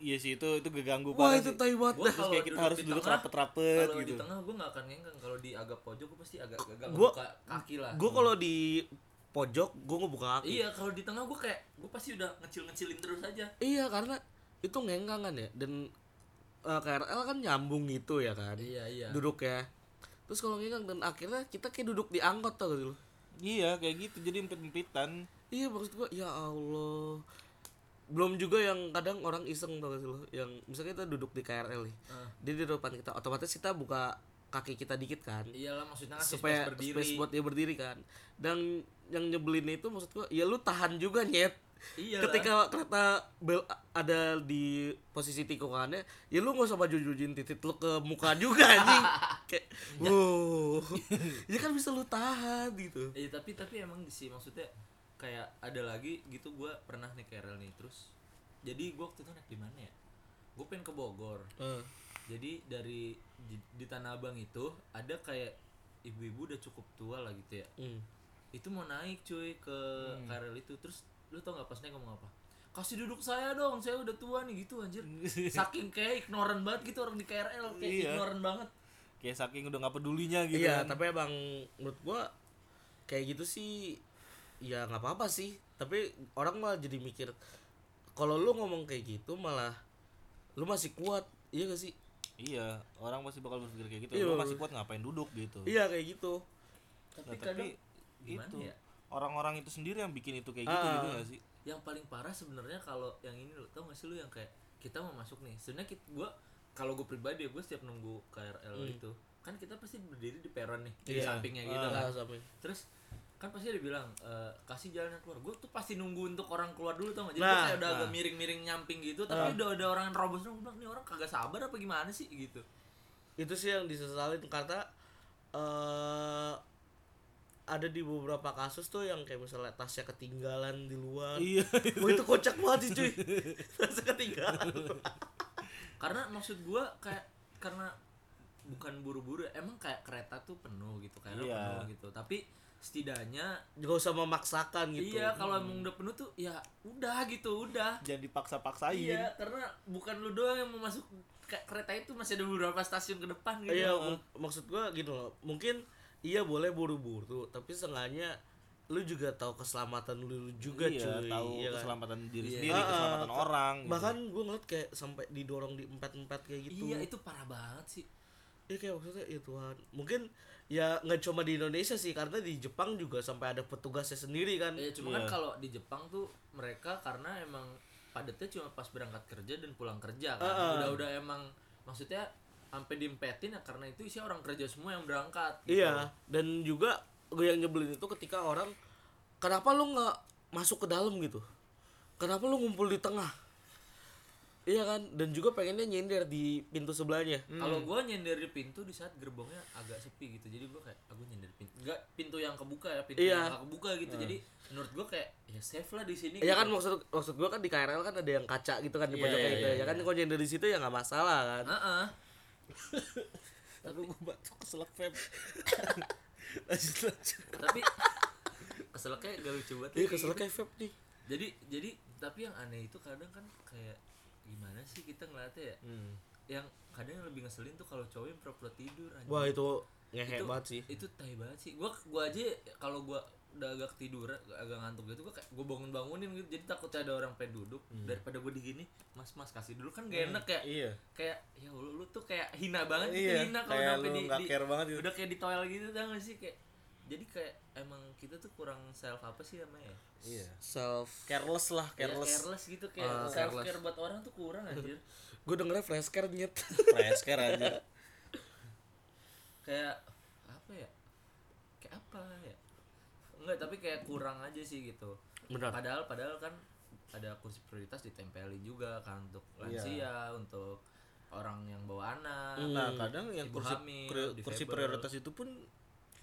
[SPEAKER 1] Iya sih itu itu keganggu
[SPEAKER 2] wah
[SPEAKER 1] banget
[SPEAKER 2] itu
[SPEAKER 1] sih.
[SPEAKER 2] tai banget
[SPEAKER 3] Gua
[SPEAKER 2] dah
[SPEAKER 1] Terus kayak kita harus
[SPEAKER 3] di
[SPEAKER 1] duduk rapet-rapet
[SPEAKER 3] kalau
[SPEAKER 1] gitu.
[SPEAKER 3] di tengah gue nggak akan ngengkang kalau di agak pojok gue pasti agak agak
[SPEAKER 2] Gua-
[SPEAKER 3] ngebuka kaki lah.
[SPEAKER 2] gue kalau di pojok gue ngebuka kaki.
[SPEAKER 3] Iya kalau di tengah gue kayak gue pasti udah ngecil ngecilin terus aja.
[SPEAKER 2] Iya karena itu ngengkang kan ya dan eh, KRL kan nyambung gitu ya kan.
[SPEAKER 3] Iya iya.
[SPEAKER 2] Duduk ya. Terus kalau ngengkang dan akhirnya kita kayak duduk di angkot tau gak lu?
[SPEAKER 1] Iya kayak gitu jadi empit-empitan.
[SPEAKER 2] Iya maksud gua ya Allah. Belum juga yang kadang orang iseng tau gak sih lo yang misalnya kita duduk di KRL nih.
[SPEAKER 3] Ah.
[SPEAKER 2] Dia di depan kita otomatis kita buka kaki kita dikit kan
[SPEAKER 3] iyalah maksudnya ngasih
[SPEAKER 2] supaya
[SPEAKER 3] space berdiri
[SPEAKER 2] space buat dia berdiri kan. Dan yang nyebelin itu maksud gua ya lu tahan juga nyet.
[SPEAKER 3] iya
[SPEAKER 2] Ketika kereta bel ada di posisi tikungannya, ya lu gak usah maju-majuin titik lu ke muka juga anjing. Kayak wow. ya kan bisa lu tahan gitu.
[SPEAKER 3] Iya tapi tapi emang sih maksudnya kayak ada lagi gitu gue pernah naik KRL nih terus jadi gue waktu itu naik di mana ya gue pengen ke Bogor
[SPEAKER 2] Eh.
[SPEAKER 3] jadi dari di, di Tanah Abang itu ada kayak ibu-ibu udah cukup tua lah gitu ya
[SPEAKER 2] Hmm.
[SPEAKER 3] itu mau naik cuy ke KRL itu terus lu tau gak pas naik ngomong apa kasih duduk saya dong saya udah tua nih gitu anjir saking kayak ignoran banget gitu orang di KRL kayak
[SPEAKER 1] Iya.
[SPEAKER 3] ignoran banget
[SPEAKER 1] Kayak saking udah nggak pedulinya gitu
[SPEAKER 2] iya,
[SPEAKER 1] kan.
[SPEAKER 2] tapi emang menurut gua kayak gitu sih ya nggak apa-apa sih. Tapi orang malah jadi mikir kalau lu ngomong kayak gitu malah lu masih kuat. Iya gak sih?
[SPEAKER 1] Iya, orang pasti bakal berpikir kayak gitu.
[SPEAKER 2] Iya.
[SPEAKER 1] Lu masih kuat ngapain duduk gitu.
[SPEAKER 2] Iya kayak gitu.
[SPEAKER 3] tapi
[SPEAKER 1] Nah,
[SPEAKER 3] kadang
[SPEAKER 1] tapi
[SPEAKER 3] gimana
[SPEAKER 1] itu
[SPEAKER 3] ya
[SPEAKER 1] orang-orang itu sendiri yang bikin itu kayak gitu
[SPEAKER 2] Ah.
[SPEAKER 1] gitu gak sih?
[SPEAKER 3] yang paling parah sebenarnya kalau yang ini lo tau gak sih lu yang kayak kita mau masuk nih sebenarnya kita gua kalau gue pribadi ya gue setiap nunggu KRL itu kan kita pasti berdiri di peron nih di
[SPEAKER 2] Iya.
[SPEAKER 3] sampingnya gitu
[SPEAKER 2] Ah,
[SPEAKER 3] kan
[SPEAKER 2] sampai.
[SPEAKER 3] terus kan pasti dia bilang e, kasih jalan yang keluar. Gue tuh pasti nunggu untuk orang keluar dulu tau gak jadi
[SPEAKER 2] Nah,
[SPEAKER 3] kayak udah agak
[SPEAKER 1] nah.
[SPEAKER 3] miring-miring nyamping gitu tapi udah ada orang yang nerobos gue bilang nih orang kagak sabar apa gimana sih? Gitu.
[SPEAKER 2] Itu sih yang disesalin karena eh ada di beberapa kasus tuh yang kayak misalnya tasnya ketinggalan di luar.
[SPEAKER 1] Iya.
[SPEAKER 2] Wah itu kocak banget sih cuy. Tasnya ketinggalan.
[SPEAKER 3] Karena maksud gua kayak karena bukan buru-buru emang kayak kereta tuh penuh gitu kayak
[SPEAKER 1] Iya.
[SPEAKER 3] penuh gitu. Tapi setidaknya
[SPEAKER 2] gak usah memaksakan gitu
[SPEAKER 3] iya kalau emang udah penuh tuh ya udah gitu udah
[SPEAKER 1] jangan dipaksa-paksain
[SPEAKER 3] iya karena bukan lu doang yang mau masuk ke- kereta itu masih ada beberapa stasiun ke depan gitu
[SPEAKER 2] Iya, mak- maksud gua gitu loh. Mungkin iya boleh buru-buru, tapi seenggaknya lu juga tahu keselamatan lu juga
[SPEAKER 1] iya,
[SPEAKER 2] cuy.
[SPEAKER 1] tahu
[SPEAKER 2] iya kan?
[SPEAKER 1] keselamatan diri
[SPEAKER 3] Iya.
[SPEAKER 1] sendiri keselamatan
[SPEAKER 2] ke-
[SPEAKER 1] orang gitu.
[SPEAKER 2] Bahkan gua ngeliat kayak sampai didorong di empat-empat kayak gitu.
[SPEAKER 3] iya itu parah banget sih
[SPEAKER 2] Iya kayak maksudnya ya Tuhan. Mungkin ya nggak cuma di Indonesia sih karena di Jepang juga sampai ada petugasnya sendiri kan.
[SPEAKER 3] ya cuma kan
[SPEAKER 1] Iya.
[SPEAKER 3] kalau di Jepang tuh mereka karena emang padatnya cuma pas berangkat kerja dan pulang kerja kan
[SPEAKER 2] Ah, ah.
[SPEAKER 3] udah udah emang maksudnya sampai diempetin ya karena itu isi orang kerja semua yang berangkat gitu.
[SPEAKER 2] Iya, dan juga gue yang nyebelin itu ketika orang kenapa lu nggak masuk ke dalam gitu? Kenapa lu ngumpul di tengah? Iya kan? Dan juga pengennya nyender di pintu sebelahnya.
[SPEAKER 3] Kalau gua nyender di pintu di saat gerbongnya agak sepi gitu. Jadi gua kayak aku nyender pintu. Enggak pintu yang kebuka ya, pintu
[SPEAKER 2] Iya.
[SPEAKER 3] yang gak kebuka gitu. Jadi menurut gua kayak ya safe lah di sini.
[SPEAKER 2] Ya
[SPEAKER 3] gitu.
[SPEAKER 2] kan maksud maksud gua kan di KRL kan ada yang kaca gitu kan di
[SPEAKER 3] Iya,
[SPEAKER 2] pojoknya
[SPEAKER 3] iya,
[SPEAKER 2] gitu.
[SPEAKER 3] iya,
[SPEAKER 2] ya kan kalau nyender di situ ya nggak masalah kan.
[SPEAKER 3] Heeh.
[SPEAKER 1] Aduh gue batuk keselak Feb lanjut lanjut
[SPEAKER 3] Tapi keselaknya gak lucu banget.
[SPEAKER 2] Iya
[SPEAKER 3] ya,
[SPEAKER 2] kesel
[SPEAKER 3] kayak
[SPEAKER 2] kayak vape nih.
[SPEAKER 3] Jadi jadi tapi yang aneh itu kadang kan kayak gimana sih kita ngeliatnya ya?
[SPEAKER 1] Hmm.
[SPEAKER 3] Yang kadang yang lebih ngeselin tuh kalau cowok yang pura-pura tidur anjing.
[SPEAKER 2] Wah itu ngehe
[SPEAKER 3] itu,
[SPEAKER 2] banget sih.
[SPEAKER 3] itu tai banget sih gua gua aja kalau gua udah agak ketiduran agak ngantuk gitu gua kayak gua bangun bangunin gitu jadi takutnya ada orang pengen duduk daripada gua digini mas mas kasih dulu kan gak enak kayak
[SPEAKER 1] iya
[SPEAKER 3] kayak ya lu, lu tuh kayak hina banget gitu
[SPEAKER 1] Iya,
[SPEAKER 3] hina kalau sampai di, di-
[SPEAKER 1] banget gitu.
[SPEAKER 3] udah kayak di toilet gitu tau gak sih kayak jadi kayak emang kita tuh kurang self apa sih namanya ya?
[SPEAKER 1] iya
[SPEAKER 2] Self.
[SPEAKER 1] careless lah
[SPEAKER 3] Ya,
[SPEAKER 1] careless
[SPEAKER 3] careless gitu kayak
[SPEAKER 2] Ah,
[SPEAKER 3] self
[SPEAKER 2] careless.
[SPEAKER 3] care buat orang tuh kurang anjir
[SPEAKER 2] Gue dengernya fresh care nyet.
[SPEAKER 1] fresh care aja
[SPEAKER 3] kayak apa ya kayak apa ya enggak tapi kayak kurang aja sih gitu
[SPEAKER 2] Benar.
[SPEAKER 3] padahal padahal kan ada kursi prioritas ditempelin juga kan untuk
[SPEAKER 1] Iya.
[SPEAKER 3] lansia untuk orang yang bawa anak
[SPEAKER 1] nah kadang yang kursi
[SPEAKER 3] hamil,
[SPEAKER 1] kursi prioritas itu pun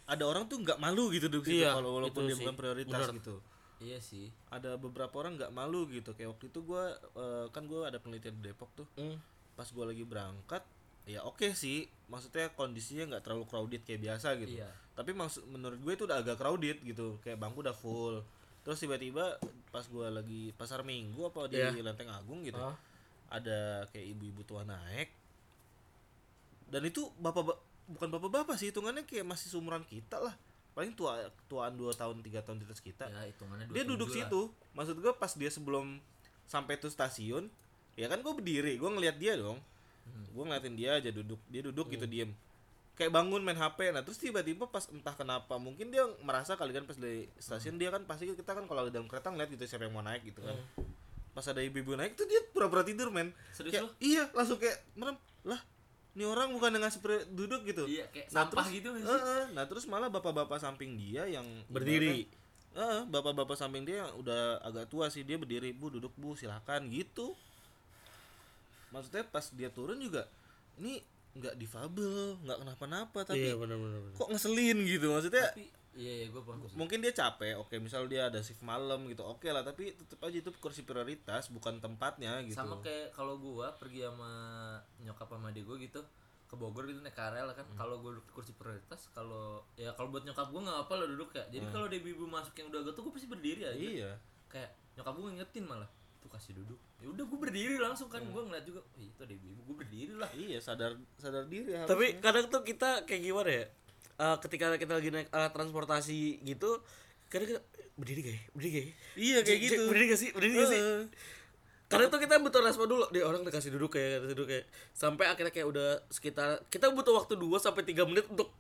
[SPEAKER 1] ada orang tuh nggak malu gitu duduk situ
[SPEAKER 2] Iya,
[SPEAKER 1] kalau walaupun dia
[SPEAKER 2] sih.
[SPEAKER 1] bukan prioritas
[SPEAKER 2] Benar.
[SPEAKER 1] gitu
[SPEAKER 3] iya sih
[SPEAKER 1] ada beberapa orang nggak malu gitu kayak waktu itu gua eh, kan gua ada penelitian di Depok tuh
[SPEAKER 2] Hmm.
[SPEAKER 1] pas gua lagi berangkat ya oke sih maksudnya kondisinya nggak terlalu crowded kayak biasa gitu
[SPEAKER 3] Iya.
[SPEAKER 1] tapi maksud menurut gue itu udah agak crowded gitu kayak bangku udah full terus tiba-tiba pas gua lagi pasar minggu apa di
[SPEAKER 2] Iya.
[SPEAKER 1] Lenteng Agung gitu
[SPEAKER 2] Ah.
[SPEAKER 1] ada kayak ibu-ibu tua naik dan itu bapak bukan bapak-bapak sih hitungannya kayak masih seumuran kita lah. Paling tua tuaan dua tahun tiga tahun di atas kita.
[SPEAKER 3] Ya hitungannya
[SPEAKER 1] dia
[SPEAKER 3] 27
[SPEAKER 1] duduk
[SPEAKER 3] lah.
[SPEAKER 1] situ. maksud gue pas dia sebelum sampai tuh stasiun ya kan gue berdiri gue ngeliat dia dong.
[SPEAKER 3] Hmm.
[SPEAKER 1] gue ngeliatin dia aja duduk dia duduk gitu diem. Kayak bangun main hp nah terus tiba-tiba pas entah kenapa mungkin dia merasa kali kan pas di stasiun dia kan pasti kita kan kalau di dalam kereta ngeliat gitu siapa yang mau naik gitu kan. Pas ada ibu-ibu naik tuh dia pura-pura tidur men.
[SPEAKER 3] Serius
[SPEAKER 1] Kayak,
[SPEAKER 3] lu?
[SPEAKER 1] iya langsung kayak merem. Lah ini orang bukan dengan seperti duduk gitu
[SPEAKER 3] Iya, kayak
[SPEAKER 1] nah,
[SPEAKER 3] sampah
[SPEAKER 1] terus,
[SPEAKER 3] gitu sih?
[SPEAKER 1] Heeh, nah terus malah bapak-bapak samping dia yang
[SPEAKER 2] Berdiri.
[SPEAKER 1] Heeh, bapak-bapak samping dia yang udah agak tua sih dia berdiri bu duduk bu silakan gitu maksudnya pas dia turun juga ini nggak difabel nggak kenapa-napa tapi
[SPEAKER 2] Iya benar. benar.
[SPEAKER 1] kok ngeselin gitu maksudnya
[SPEAKER 3] tapi iya iya gue paham
[SPEAKER 1] mungkin dia capek oke misal dia ada shift malam gitu oke lah tapi tetap aja itu kursi prioritas bukan tempatnya gitu.
[SPEAKER 3] Sama kayak kalau gua pergi sama nyokap sama adik gua gitu ke Bogor gitu naik KRL kan.
[SPEAKER 1] Hmm.
[SPEAKER 3] kalau gua duduk di kursi prioritas kalau ya kalau buat nyokap gua nggak apa lah duduk ya. Jadi kalau ada ibu-ibu masuk yang udah tuh gua pasti berdiri aja.
[SPEAKER 1] Hmm. iya.
[SPEAKER 3] Kayak nyokap gua ngingetin malah tuh kasih duduk. Ya udah gua berdiri langsung kan. Gua ngeliat juga oh, itu ada ibu-ibu. Gua berdiri lah.
[SPEAKER 1] Iya sadar sadar diri harus
[SPEAKER 2] Tapi kadang tuh kita kayak gimana ya? Eh, ketika kita lagi naik alat transportasi gitu, kadang kita berdiri gak ya? Berdiri gak ya?
[SPEAKER 1] iya kayak gitu
[SPEAKER 2] Berdiri gak sih? Berdiri gak sih? Kadang tuh kita butuh respon dulu. Dia orang dikasih duduk kayak kasih duduk kayak sampai akhirnya kayak udah sekitar kita butuh waktu 2 sampai 3 menit untuk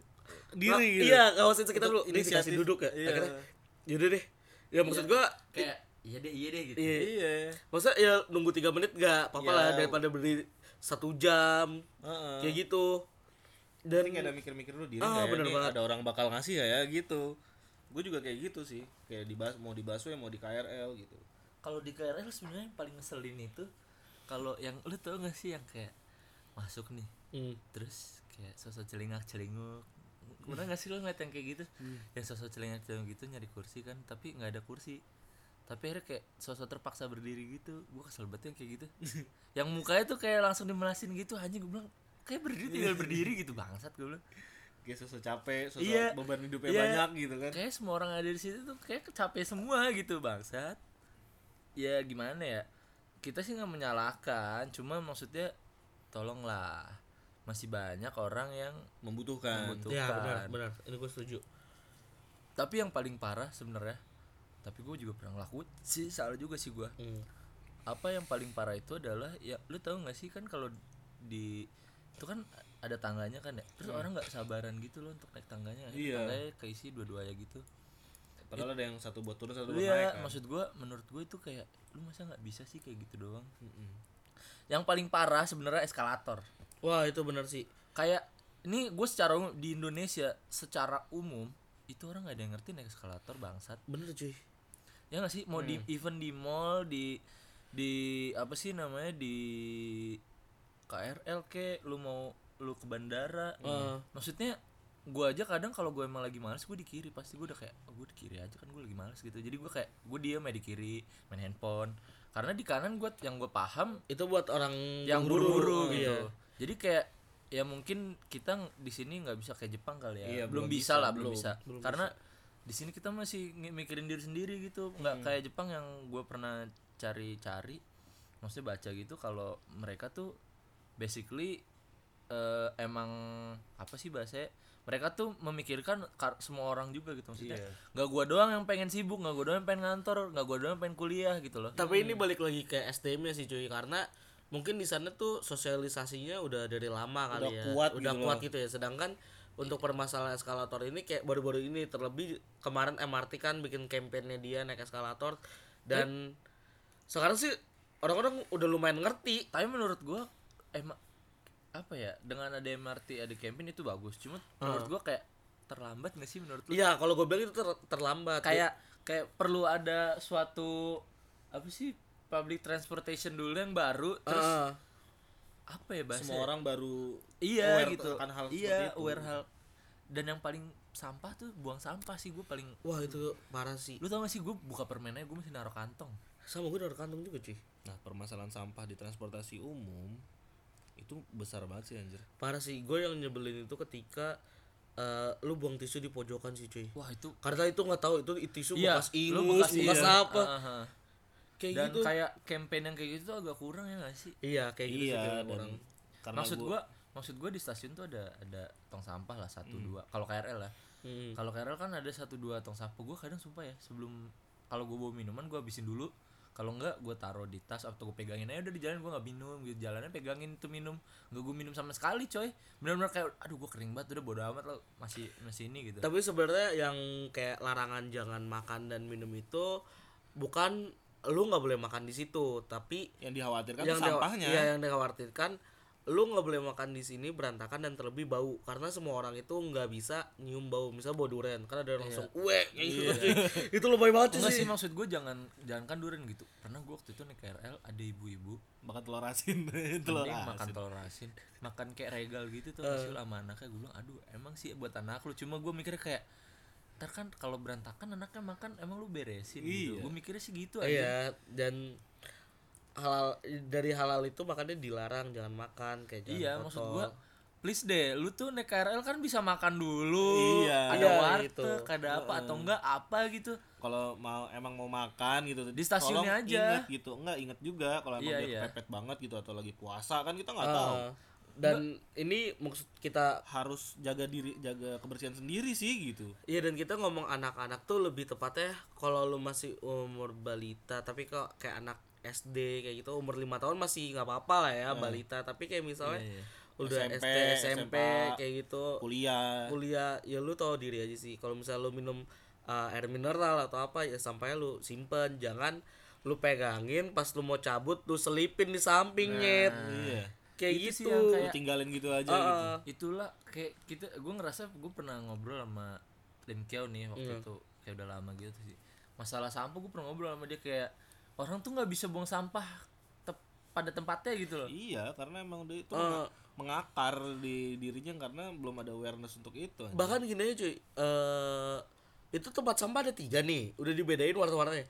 [SPEAKER 1] diri
[SPEAKER 2] Nah,
[SPEAKER 1] gitu
[SPEAKER 2] Iya, ngawasin sekitar dulu. Ini dikasih duduk ya.
[SPEAKER 1] Iya.
[SPEAKER 2] Akhirnya yaudah deh. Ya maksud gua
[SPEAKER 3] kayak iya deh iya deh gitu
[SPEAKER 2] iya.
[SPEAKER 1] iya
[SPEAKER 2] Masa ya nunggu 3 menit gak apa-apa
[SPEAKER 1] Iya.
[SPEAKER 2] lah daripada berdiri satu jam kayak gitu. Dan
[SPEAKER 1] Ini kayak ada mikir-mikir dulu diri
[SPEAKER 2] Ah,
[SPEAKER 1] nggak ya,
[SPEAKER 2] bener
[SPEAKER 1] nih
[SPEAKER 2] banget.
[SPEAKER 1] ada orang bakal ngasih gak ya? Gitu. Gue juga kayak gitu sih. Kayak di bas mau di busway mau di KRL gitu.
[SPEAKER 3] Kalau di KRL sebenarnya yang paling ngeselin itu kalau yang lu tau gak sih yang kayak masuk nih
[SPEAKER 2] Hmm.
[SPEAKER 3] terus kayak sosok celingak celinguk pernah nggak sih lo ngeliat yang kayak gitu? Yang sosok celingak celinguk gitu nyari kursi kan tapi nggak ada kursi. Tapi akhirnya kayak sosok terpaksa berdiri gitu. Gua kesel banget yang kayak gitu. Yang mukanya tuh kayak langsung dimelasin gitu anjing gue bilang kayak berdiri tinggal berdiri gitu bangsat gue bilang
[SPEAKER 1] kayak sosok capek sosok
[SPEAKER 3] Iya.
[SPEAKER 1] beban hidupnya
[SPEAKER 3] Iya.
[SPEAKER 1] banyak gitu kan
[SPEAKER 3] kayak semua orang ada di situ tuh kayak capek semua gitu bangsat ya gimana ya kita sih nggak menyalahkan cuma maksudnya tolonglah masih banyak orang yang
[SPEAKER 1] membutuhkan
[SPEAKER 3] membutuhkan
[SPEAKER 2] Ya benar benar. Ini gue setuju.
[SPEAKER 3] tapi yang paling parah sebenarnya tapi gue juga pernah ngelakuin sih salah juga sih gue
[SPEAKER 2] Hmm.
[SPEAKER 3] apa yang paling parah itu adalah ya lu tahu nggak sih kan kalau di itu kan ada tangganya kan ya terus orang nggak sabaran gitu loh untuk naik tangganya
[SPEAKER 1] Iya.
[SPEAKER 3] tangganya keisi dua-duanya gitu
[SPEAKER 1] padahal ada yang satu buat turun satu buat naik
[SPEAKER 3] Iya,
[SPEAKER 1] kan
[SPEAKER 3] maksud gua menurut gue itu kayak lu masa nggak bisa sih kayak gitu doang. Yang paling parah sebenarnya eskalator.
[SPEAKER 2] Wah itu benar sih.
[SPEAKER 3] Kayak ini gue secara umum di Indonesia secara umum itu orang nggak ada yang ngerti naik eskalator bangsat.
[SPEAKER 2] Bener cuy.
[SPEAKER 3] Ya nggak sih mau di even di mall di di apa sih namanya di KRL ke lu mau lu ke bandara.
[SPEAKER 2] Heeh.
[SPEAKER 3] Maksudnya gua aja kadang kalau gue emang lagi males gue di kiri. Pasti gue udah kayak oh, gue di kiri aja kan gue lagi males gitu. Jadi gue kayak gue diem ya di kiri main handphone. Karena di kanan gue yang gue paham
[SPEAKER 2] Itu buat orang
[SPEAKER 3] yang
[SPEAKER 2] buru-buru,
[SPEAKER 3] buru-buru gitu.
[SPEAKER 2] iya.
[SPEAKER 3] jadi kayak ya mungkin kita di sini nggak bisa kayak Jepang kali ya.
[SPEAKER 1] Iya,
[SPEAKER 3] belum,
[SPEAKER 1] belum
[SPEAKER 3] bisa,
[SPEAKER 1] bisa,
[SPEAKER 3] lah belum
[SPEAKER 1] belum.
[SPEAKER 3] bisa. Karena di sini kita masih mikirin diri sendiri gitu. Nggak kayak Jepang yang gue pernah cari-cari maksudnya baca gitu. Kalau mereka tuh basically eh, emang apa sih bahasanya mereka tuh memikirkan kar- semua orang juga gitu maksudnya
[SPEAKER 1] Iya.
[SPEAKER 3] nggak gua doang yang pengen sibuk nggak gua doang yang pengen ngantor nggak gua doang yang pengen kuliah gitu loh
[SPEAKER 2] Tapi ini balik lagi ke SDM nya sih cuy karena mungkin di sana tuh sosialisasinya udah dari lama kali
[SPEAKER 1] Udah
[SPEAKER 2] ya.
[SPEAKER 1] kuat
[SPEAKER 2] udah
[SPEAKER 1] gitu
[SPEAKER 2] kuat
[SPEAKER 1] loh.
[SPEAKER 2] gitu ya. Sedangkan untuk permasalahan eskalator ini kayak baru-baru ini terlebih kemarin MRT kan bikin kampanye dia naik eskalator dan sekarang sih orang-orang udah lumayan ngerti.
[SPEAKER 3] tapi menurut gua emang apa ya dengan ada MRT ada campaign itu bagus cuma menurut gua kayak terlambat nggak sih menurut lu
[SPEAKER 2] Iya, kalau gue bilang itu ter- terlambat.
[SPEAKER 3] kayak kayak perlu ada suatu apa sih public transportation dulu yang baru terus
[SPEAKER 2] Heeh.
[SPEAKER 3] apa ya bahasa
[SPEAKER 1] semua orang baru
[SPEAKER 3] iya
[SPEAKER 1] aware
[SPEAKER 3] gitu
[SPEAKER 1] akan hal
[SPEAKER 3] iya
[SPEAKER 1] itu.
[SPEAKER 3] aware hal dan yang paling sampah tuh buang sampah sih gue paling
[SPEAKER 2] Wah, itu parah sih.
[SPEAKER 3] lu tau gak sih gue buka permennya gue masih naruh kantong
[SPEAKER 2] Sama gue dari kantong juga, cuy.
[SPEAKER 1] nah permasalahan sampah di transportasi umum itu besar banget sih anjir
[SPEAKER 2] Parah sih. Gue yang nyebelin itu ketika eh, lu buang tisu di pojokan sih, cuy.
[SPEAKER 3] wah itu
[SPEAKER 2] Karena itu nggak tahu itu tisu
[SPEAKER 3] Iya,
[SPEAKER 2] bekas
[SPEAKER 3] lu
[SPEAKER 2] ingus,
[SPEAKER 3] bekas
[SPEAKER 2] bekas,
[SPEAKER 3] iya.
[SPEAKER 2] apa.
[SPEAKER 3] Ah.
[SPEAKER 2] Kayak
[SPEAKER 3] dan
[SPEAKER 2] gitu.
[SPEAKER 3] kayak campaign yang kayak gitu tuh agak kurang ya gak sih
[SPEAKER 2] Iya, kayak gitu sih
[SPEAKER 1] iya dan
[SPEAKER 2] orang.
[SPEAKER 1] karena
[SPEAKER 3] maksud
[SPEAKER 1] gua-
[SPEAKER 3] gua maksud gua di stasiun tuh ada ada tong sampah lah satu dua kalau KRL lah
[SPEAKER 2] Hmm.
[SPEAKER 3] kalau KRL kan ada satu dua tong sampah gua kadang sumpah ya sebelum kalau gua bawa minuman gua habisin dulu kalau enggak gua taruh di tas atau gua pegangin aja udah di jalan gua nggak minum gitu. Jalannya pegangin itu minum. Nggak gua minum sama sekali coy. Benar-benar kayak aduh gua kering banget udah bodo amat lo masih masih ini gitu.
[SPEAKER 2] Tapi sebenarnya yang kayak larangan jangan makan dan minum itu bukan lu nggak boleh makan di situ, tapi
[SPEAKER 1] yang dikhawatirkan
[SPEAKER 2] yang
[SPEAKER 1] tuh sampahnya.
[SPEAKER 2] iya, yang dikhawatirkan lu nggak boleh makan di sini berantakan dan terlebih bau. Karena semua orang itu nggak bisa nyium bau. Misal bau durian karena ada yang langsung uwe kayak gitu. Cuy. itu lebay banget
[SPEAKER 3] Enggak
[SPEAKER 2] sih
[SPEAKER 3] sih maksud gue jangan jangan kan durian gitu. Pernah gue waktu itu naik KRL ada ibu-ibu
[SPEAKER 1] makan telur asin. Telur
[SPEAKER 3] Mending makan
[SPEAKER 1] asin
[SPEAKER 3] telur asin. Makan kayak regal gitu tuh hasil sama anaknya. Gue bilang aduh emang sih buat anak lu. Cuma gue mikirnya kayak ntar kan kalau berantakan anaknya makan emang lu beresin gitu.
[SPEAKER 1] Iya.
[SPEAKER 3] gue mikirnya sih gitu aja
[SPEAKER 2] iya dan halal dari halal itu makanya dilarang jangan makan kayak jangan
[SPEAKER 3] iya
[SPEAKER 2] foto.
[SPEAKER 3] maksud gue please deh lu tuh naik KRL kan bisa makan dulu
[SPEAKER 1] Iya.
[SPEAKER 3] ada
[SPEAKER 2] Iya,
[SPEAKER 3] warteg
[SPEAKER 2] gitu.
[SPEAKER 3] ada apa atau enggak apa gitu
[SPEAKER 1] kalau mau emang mau makan gitu
[SPEAKER 3] Di stasiunnya
[SPEAKER 1] tolong
[SPEAKER 3] aja.
[SPEAKER 1] ingat gitu enggak inget juga kalau emang
[SPEAKER 3] Iya,
[SPEAKER 1] dia
[SPEAKER 3] iya.
[SPEAKER 1] kepepet banget gitu atau lagi puasa kan kita nggak
[SPEAKER 2] Ah,
[SPEAKER 1] tahu
[SPEAKER 2] dan ini maksud kita
[SPEAKER 1] harus jaga diri jaga kebersihan sendiri sih gitu
[SPEAKER 2] Iya dan kita ngomong anak-anak tuh lebih tepatnya kalau lu masih umur balita tapi kok kayak anak SD kayak gitu umur lima tahun masih nggak apa-apa lah ya balita. Tapi kayak misalnya
[SPEAKER 3] Iya, iya.
[SPEAKER 2] udah
[SPEAKER 1] SMP,
[SPEAKER 2] SD SMP
[SPEAKER 1] SMA,
[SPEAKER 2] kayak gitu.
[SPEAKER 1] kuliah.
[SPEAKER 2] Kuliah ya lu tahu diri aja sih. Kalau misalnya lu minum uh, air mineral atau apa ya sampai lu simpen. Jangan lu pegangin pas lu mau cabut lu selipin di samping nyet
[SPEAKER 1] iya.
[SPEAKER 2] kayak
[SPEAKER 3] Itu sih
[SPEAKER 2] gitu.
[SPEAKER 3] yang
[SPEAKER 1] Lu
[SPEAKER 3] kayak-
[SPEAKER 1] tinggalin gitu aja
[SPEAKER 2] Ah,
[SPEAKER 1] gitu.
[SPEAKER 2] Ah.
[SPEAKER 3] itulah kayak kita gue ngerasa gue pernah ngobrol sama Lim Kiao nih waktu
[SPEAKER 2] Iya.
[SPEAKER 3] itu kayak udah lama gitu sih. Masalah sampah gue pernah ngobrol sama dia kayak orang tuh nggak bisa buang sampah tep- pada tempatnya gitu loh.
[SPEAKER 1] Iya karena emang udah itu
[SPEAKER 2] Ah.
[SPEAKER 1] mengakar di dirinya karena belum ada awareness untuk itu
[SPEAKER 2] bahkan gini aja cuy eh itu tempat sampah ada tiga nih udah dibedain warna-warnanya.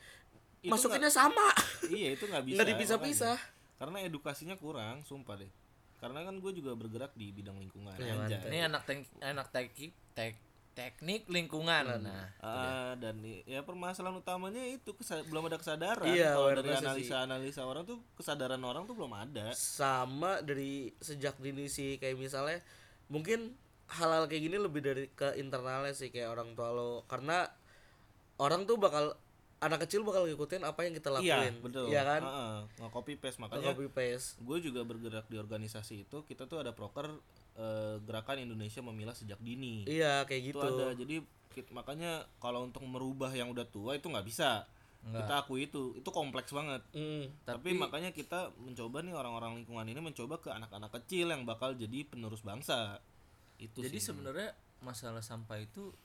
[SPEAKER 2] Masukinnya sama.
[SPEAKER 1] Iya itu nggak bisa
[SPEAKER 2] nggak dipisah-pisah.
[SPEAKER 1] karena edukasinya kurang sumpah deh. Karena kan gue juga bergerak di bidang lingkungan
[SPEAKER 2] Iya,
[SPEAKER 1] aja.
[SPEAKER 3] Ini anak tek anak teknik tek teknik lingkungan. Nah,
[SPEAKER 1] Ah, dan ya permasalahan utamanya itu kesa- belum ada kesadaran.
[SPEAKER 2] Iya,
[SPEAKER 1] kalau dari analisa-analisa orang tuh kesadaran orang tuh belum ada.
[SPEAKER 2] Sama dari sejak dini sih kayak misalnya mungkin hal-hal kayak gini lebih dari ke internalnya sih kayak orang tua lo. Karena orang tuh bakal anak kecil bakal ngikutin apa yang kita
[SPEAKER 1] iya
[SPEAKER 2] lakuin.
[SPEAKER 1] betul.
[SPEAKER 2] Iya kan?
[SPEAKER 1] Heeh, nge-copy paste makanya
[SPEAKER 2] copy paste.
[SPEAKER 1] gue juga bergerak di organisasi itu kita tuh ada proker eh, gerakan Indonesia memilah sejak dini.
[SPEAKER 2] Iya kayak
[SPEAKER 1] itu
[SPEAKER 2] gitu.
[SPEAKER 1] ada jadi kit- makanya kalau untuk merubah yang udah tua itu nggak bisa. Kita akui itu itu kompleks banget.
[SPEAKER 2] Mm.
[SPEAKER 1] tapi, makanya kita mencoba nih orang-orang lingkungan ini mencoba ke anak-anak kecil yang bakal jadi penerus bangsa. Itu
[SPEAKER 3] jadi sebenarnya masalah sampah itu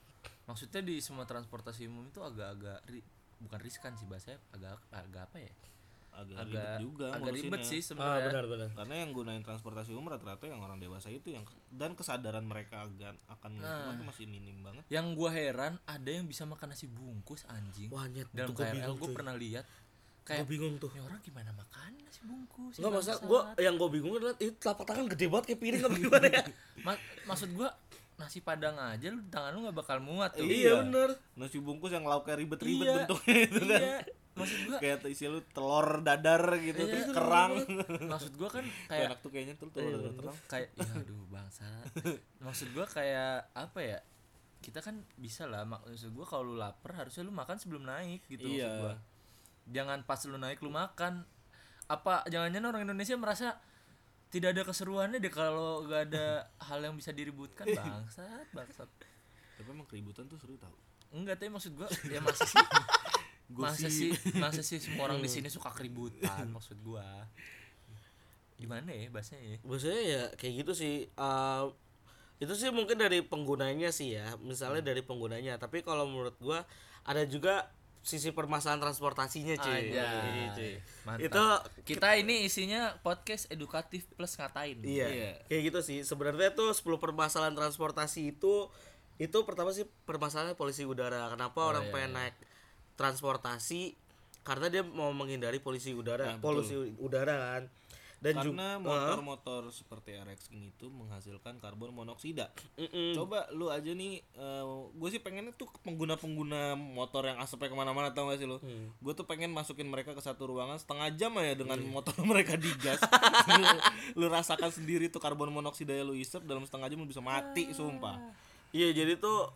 [SPEAKER 3] maksudnya di semua transportasi umum itu agak-agak bukan riskan sih bahasanya agak agak apa ya?
[SPEAKER 1] agak,
[SPEAKER 3] Agak
[SPEAKER 1] ribet juga
[SPEAKER 3] agak ribet sih
[SPEAKER 2] ah
[SPEAKER 3] sebenarnya.
[SPEAKER 2] benar benar
[SPEAKER 1] karena yang gunain transportasi umum rata-rata yang orang dewasa itu yang dan kesadaran mereka akan akan lingkungan tuh masih minim banget
[SPEAKER 3] Yang gua heran ada yang bisa makan nasi bungkus anjing.
[SPEAKER 2] wah nyet
[SPEAKER 3] Dalam
[SPEAKER 2] itu gue
[SPEAKER 3] KRL
[SPEAKER 2] tuh
[SPEAKER 3] pernah lihat
[SPEAKER 2] gue
[SPEAKER 3] kayak
[SPEAKER 2] bingung tuh
[SPEAKER 3] orang gimana makan nasi bungkus?
[SPEAKER 2] Enggak
[SPEAKER 3] ya
[SPEAKER 2] masa
[SPEAKER 3] bangsat?"
[SPEAKER 2] gua yang gue bingung adalah itu telapak tangan gede banget kayak piring apa gimana ya
[SPEAKER 3] Ma- maksud gua nasi padang aja lu tangan lu nggak bakal muat tuh.
[SPEAKER 2] iya bener.
[SPEAKER 1] Nasi bungkus yang lauknya ribet-ribet
[SPEAKER 3] Iya.
[SPEAKER 1] bentuknya itu kan.
[SPEAKER 3] Iya. Maksud gua
[SPEAKER 1] kayak isi lu telur dadar gitu
[SPEAKER 3] Iya,
[SPEAKER 1] terus kerang.
[SPEAKER 3] Maksud gua kan kayak
[SPEAKER 1] enak tuh kayaknya tuh telur dadar terang.
[SPEAKER 3] kayak ya aduh bangsa. Maksud gua kayak apa ya kita kan bisa lah mak- maksud gua kalau lu lapar harusnya lu makan sebelum naik gitu maksud
[SPEAKER 1] Iya.
[SPEAKER 3] gua. Jangan pas lu naik lu makan. Apa jangan-jangan orang Indonesia merasa tidak ada keseruannya deh kalau gak ada hal yang bisa diributkan bangsat bangsat.
[SPEAKER 1] Tapi emang keributan tuh seru tau.
[SPEAKER 3] Enggak tapi maksud gua ya masa sih? Masa sih masa sih semua orang di sini suka keributan maksud gua? Gimana ya bahasanya ya?
[SPEAKER 2] Maksudnya ya kayak gitu sih eh, itu sih mungkin dari penggunanya sih ya misalnya dari penggunanya. Tapi kalau menurut gua ada juga sisi permasalahan transportasinya cuy
[SPEAKER 3] Aja.
[SPEAKER 2] Iya, cuy.
[SPEAKER 3] Mantap.
[SPEAKER 2] itu
[SPEAKER 3] kita ini isinya podcast edukatif plus ngatain.
[SPEAKER 2] iya,
[SPEAKER 1] Iya.
[SPEAKER 2] kayak gitu sih sebenarnya tuh 10 permasalahan transportasi itu itu pertama sih permasalahan polisi udara kenapa orang pengen naik transportasi karena dia mau menghindari polusi udara polusi udara kan dan
[SPEAKER 1] karena motor-motor seperti RX itu menghasilkan karbon monoksida. Coba lu aja nih gue sih pengennya tuh pengguna-pengguna motor yang asapnya ke mana-mana tau gak sih lu? Gue tuh pengen masukin mereka ke satu ruangan setengah jam aja dengan motor mereka digas lu, lu rasakan sendiri tuh karbon monoksida yang lu isep dalam setengah jam lu bisa mati sumpah.
[SPEAKER 2] Iya jadi tuh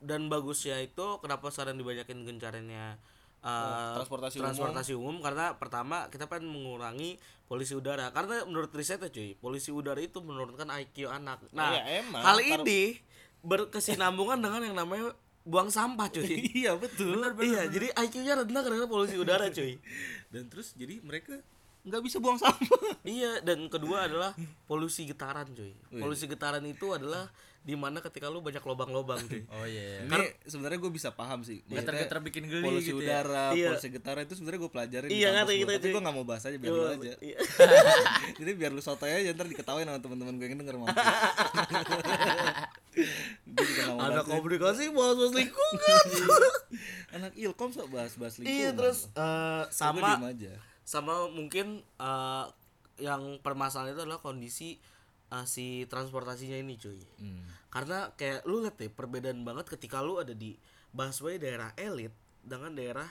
[SPEAKER 2] dan bagusnya itu kenapa sekarang dibanyakin gencarannya uh,
[SPEAKER 1] transportasi umum.
[SPEAKER 2] transportasi umum. karena pertama kita pengen mengurangi polusi udara karena menurut risetnya cuy polusi udara itu menurunkan IQ anak. Nah
[SPEAKER 1] Iya, emang.
[SPEAKER 2] hal
[SPEAKER 1] Kar-
[SPEAKER 2] ini berkesinambungan dengan yang namanya buang sampah cuy.
[SPEAKER 1] iya betul
[SPEAKER 2] iya jadi IQ-nya rendah karena polusi udara cuy.
[SPEAKER 1] dan terus jadi mereka nggak bisa buang sampah
[SPEAKER 2] Iya dan kedua adalah polusi getaran cuy. Polusi getaran itu adalah di mana ketika lu banyak lobang-lobang cuy.
[SPEAKER 3] Oh iya.
[SPEAKER 1] ini sebenarnya gue bisa paham sih
[SPEAKER 3] Getar-getar bikin geli
[SPEAKER 1] polusi
[SPEAKER 3] gitu ya.
[SPEAKER 1] udara,
[SPEAKER 2] Iya.
[SPEAKER 1] polusi getaran itu sebenarnya gue pelajarin
[SPEAKER 2] Iya, ngerti gitu,
[SPEAKER 1] tapi gue gak mau bahas aja biar lu aja.
[SPEAKER 2] Iya.
[SPEAKER 1] Jadi biar lu sotoy aja ntar diketawain sama teman-teman gue yang denger mau
[SPEAKER 2] Ada
[SPEAKER 1] bahas.
[SPEAKER 2] komunikasi bahas-bahas lingkungan.
[SPEAKER 1] Anak ilkom sok bahas-bahas lingkungan.
[SPEAKER 2] Iya terus eh,
[SPEAKER 1] Gue
[SPEAKER 2] sama sama mungkin eh, yang permasalahan itu adalah kondisi eh, si transportasinya ini cuy.
[SPEAKER 1] Hmm.
[SPEAKER 2] Karena kayak lu lihat deh perbedaan banget ketika lu ada di busway daerah elit dengan daerah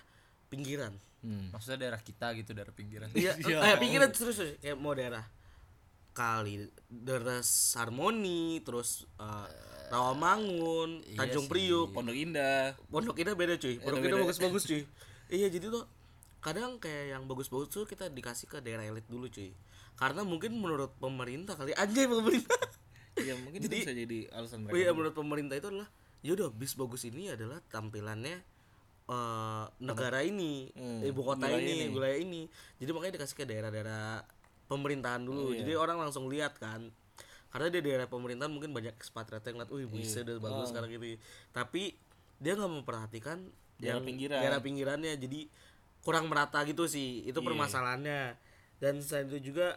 [SPEAKER 2] pinggiran.
[SPEAKER 1] Hmm.
[SPEAKER 3] Maksudnya daerah kita gitu, daerah pinggiran.
[SPEAKER 2] Iya, eh, pinggiran terus terus. kayak mau daerah kali daerah Harmoni terus eh, Rawamangun, Tanjung Priuk,
[SPEAKER 1] Pondok Indah.
[SPEAKER 2] Pondok Indah beda cuy. Pondok. Indah bagus-bagus cuy. iya jadi tuh kadang kayak yang bagus-bagus tuh kita dikasih ke daerah elit dulu cuy. Karena mungkin menurut pemerintah kali anjay pemerintah.
[SPEAKER 1] Ya mungkin itu bisa jadi alasan
[SPEAKER 2] oh
[SPEAKER 1] mereka.
[SPEAKER 2] iya menurut pemerintah itu adalah yaudah bis bagus ini adalah tampilannya eh negara ini,
[SPEAKER 1] Hmm,
[SPEAKER 2] ibu kota ini,
[SPEAKER 1] ini.
[SPEAKER 2] wilayah ini. Jadi makanya dikasih ke daerah-daerah pemerintahan dulu.
[SPEAKER 1] Iya.
[SPEAKER 2] Jadi orang langsung lihat kan. Karena di daerah pemerintahan mungkin banyak ekspatriat yang ngeliat, wih bisa udah bagus sekarang gitu. Tapi dia nggak memperhatikan
[SPEAKER 1] Daerah pinggiran.
[SPEAKER 2] daerah pinggirannya. Jadi kurang merata gitu sih. Itu
[SPEAKER 1] Iya.
[SPEAKER 2] permasalahannya. Dan selain itu juga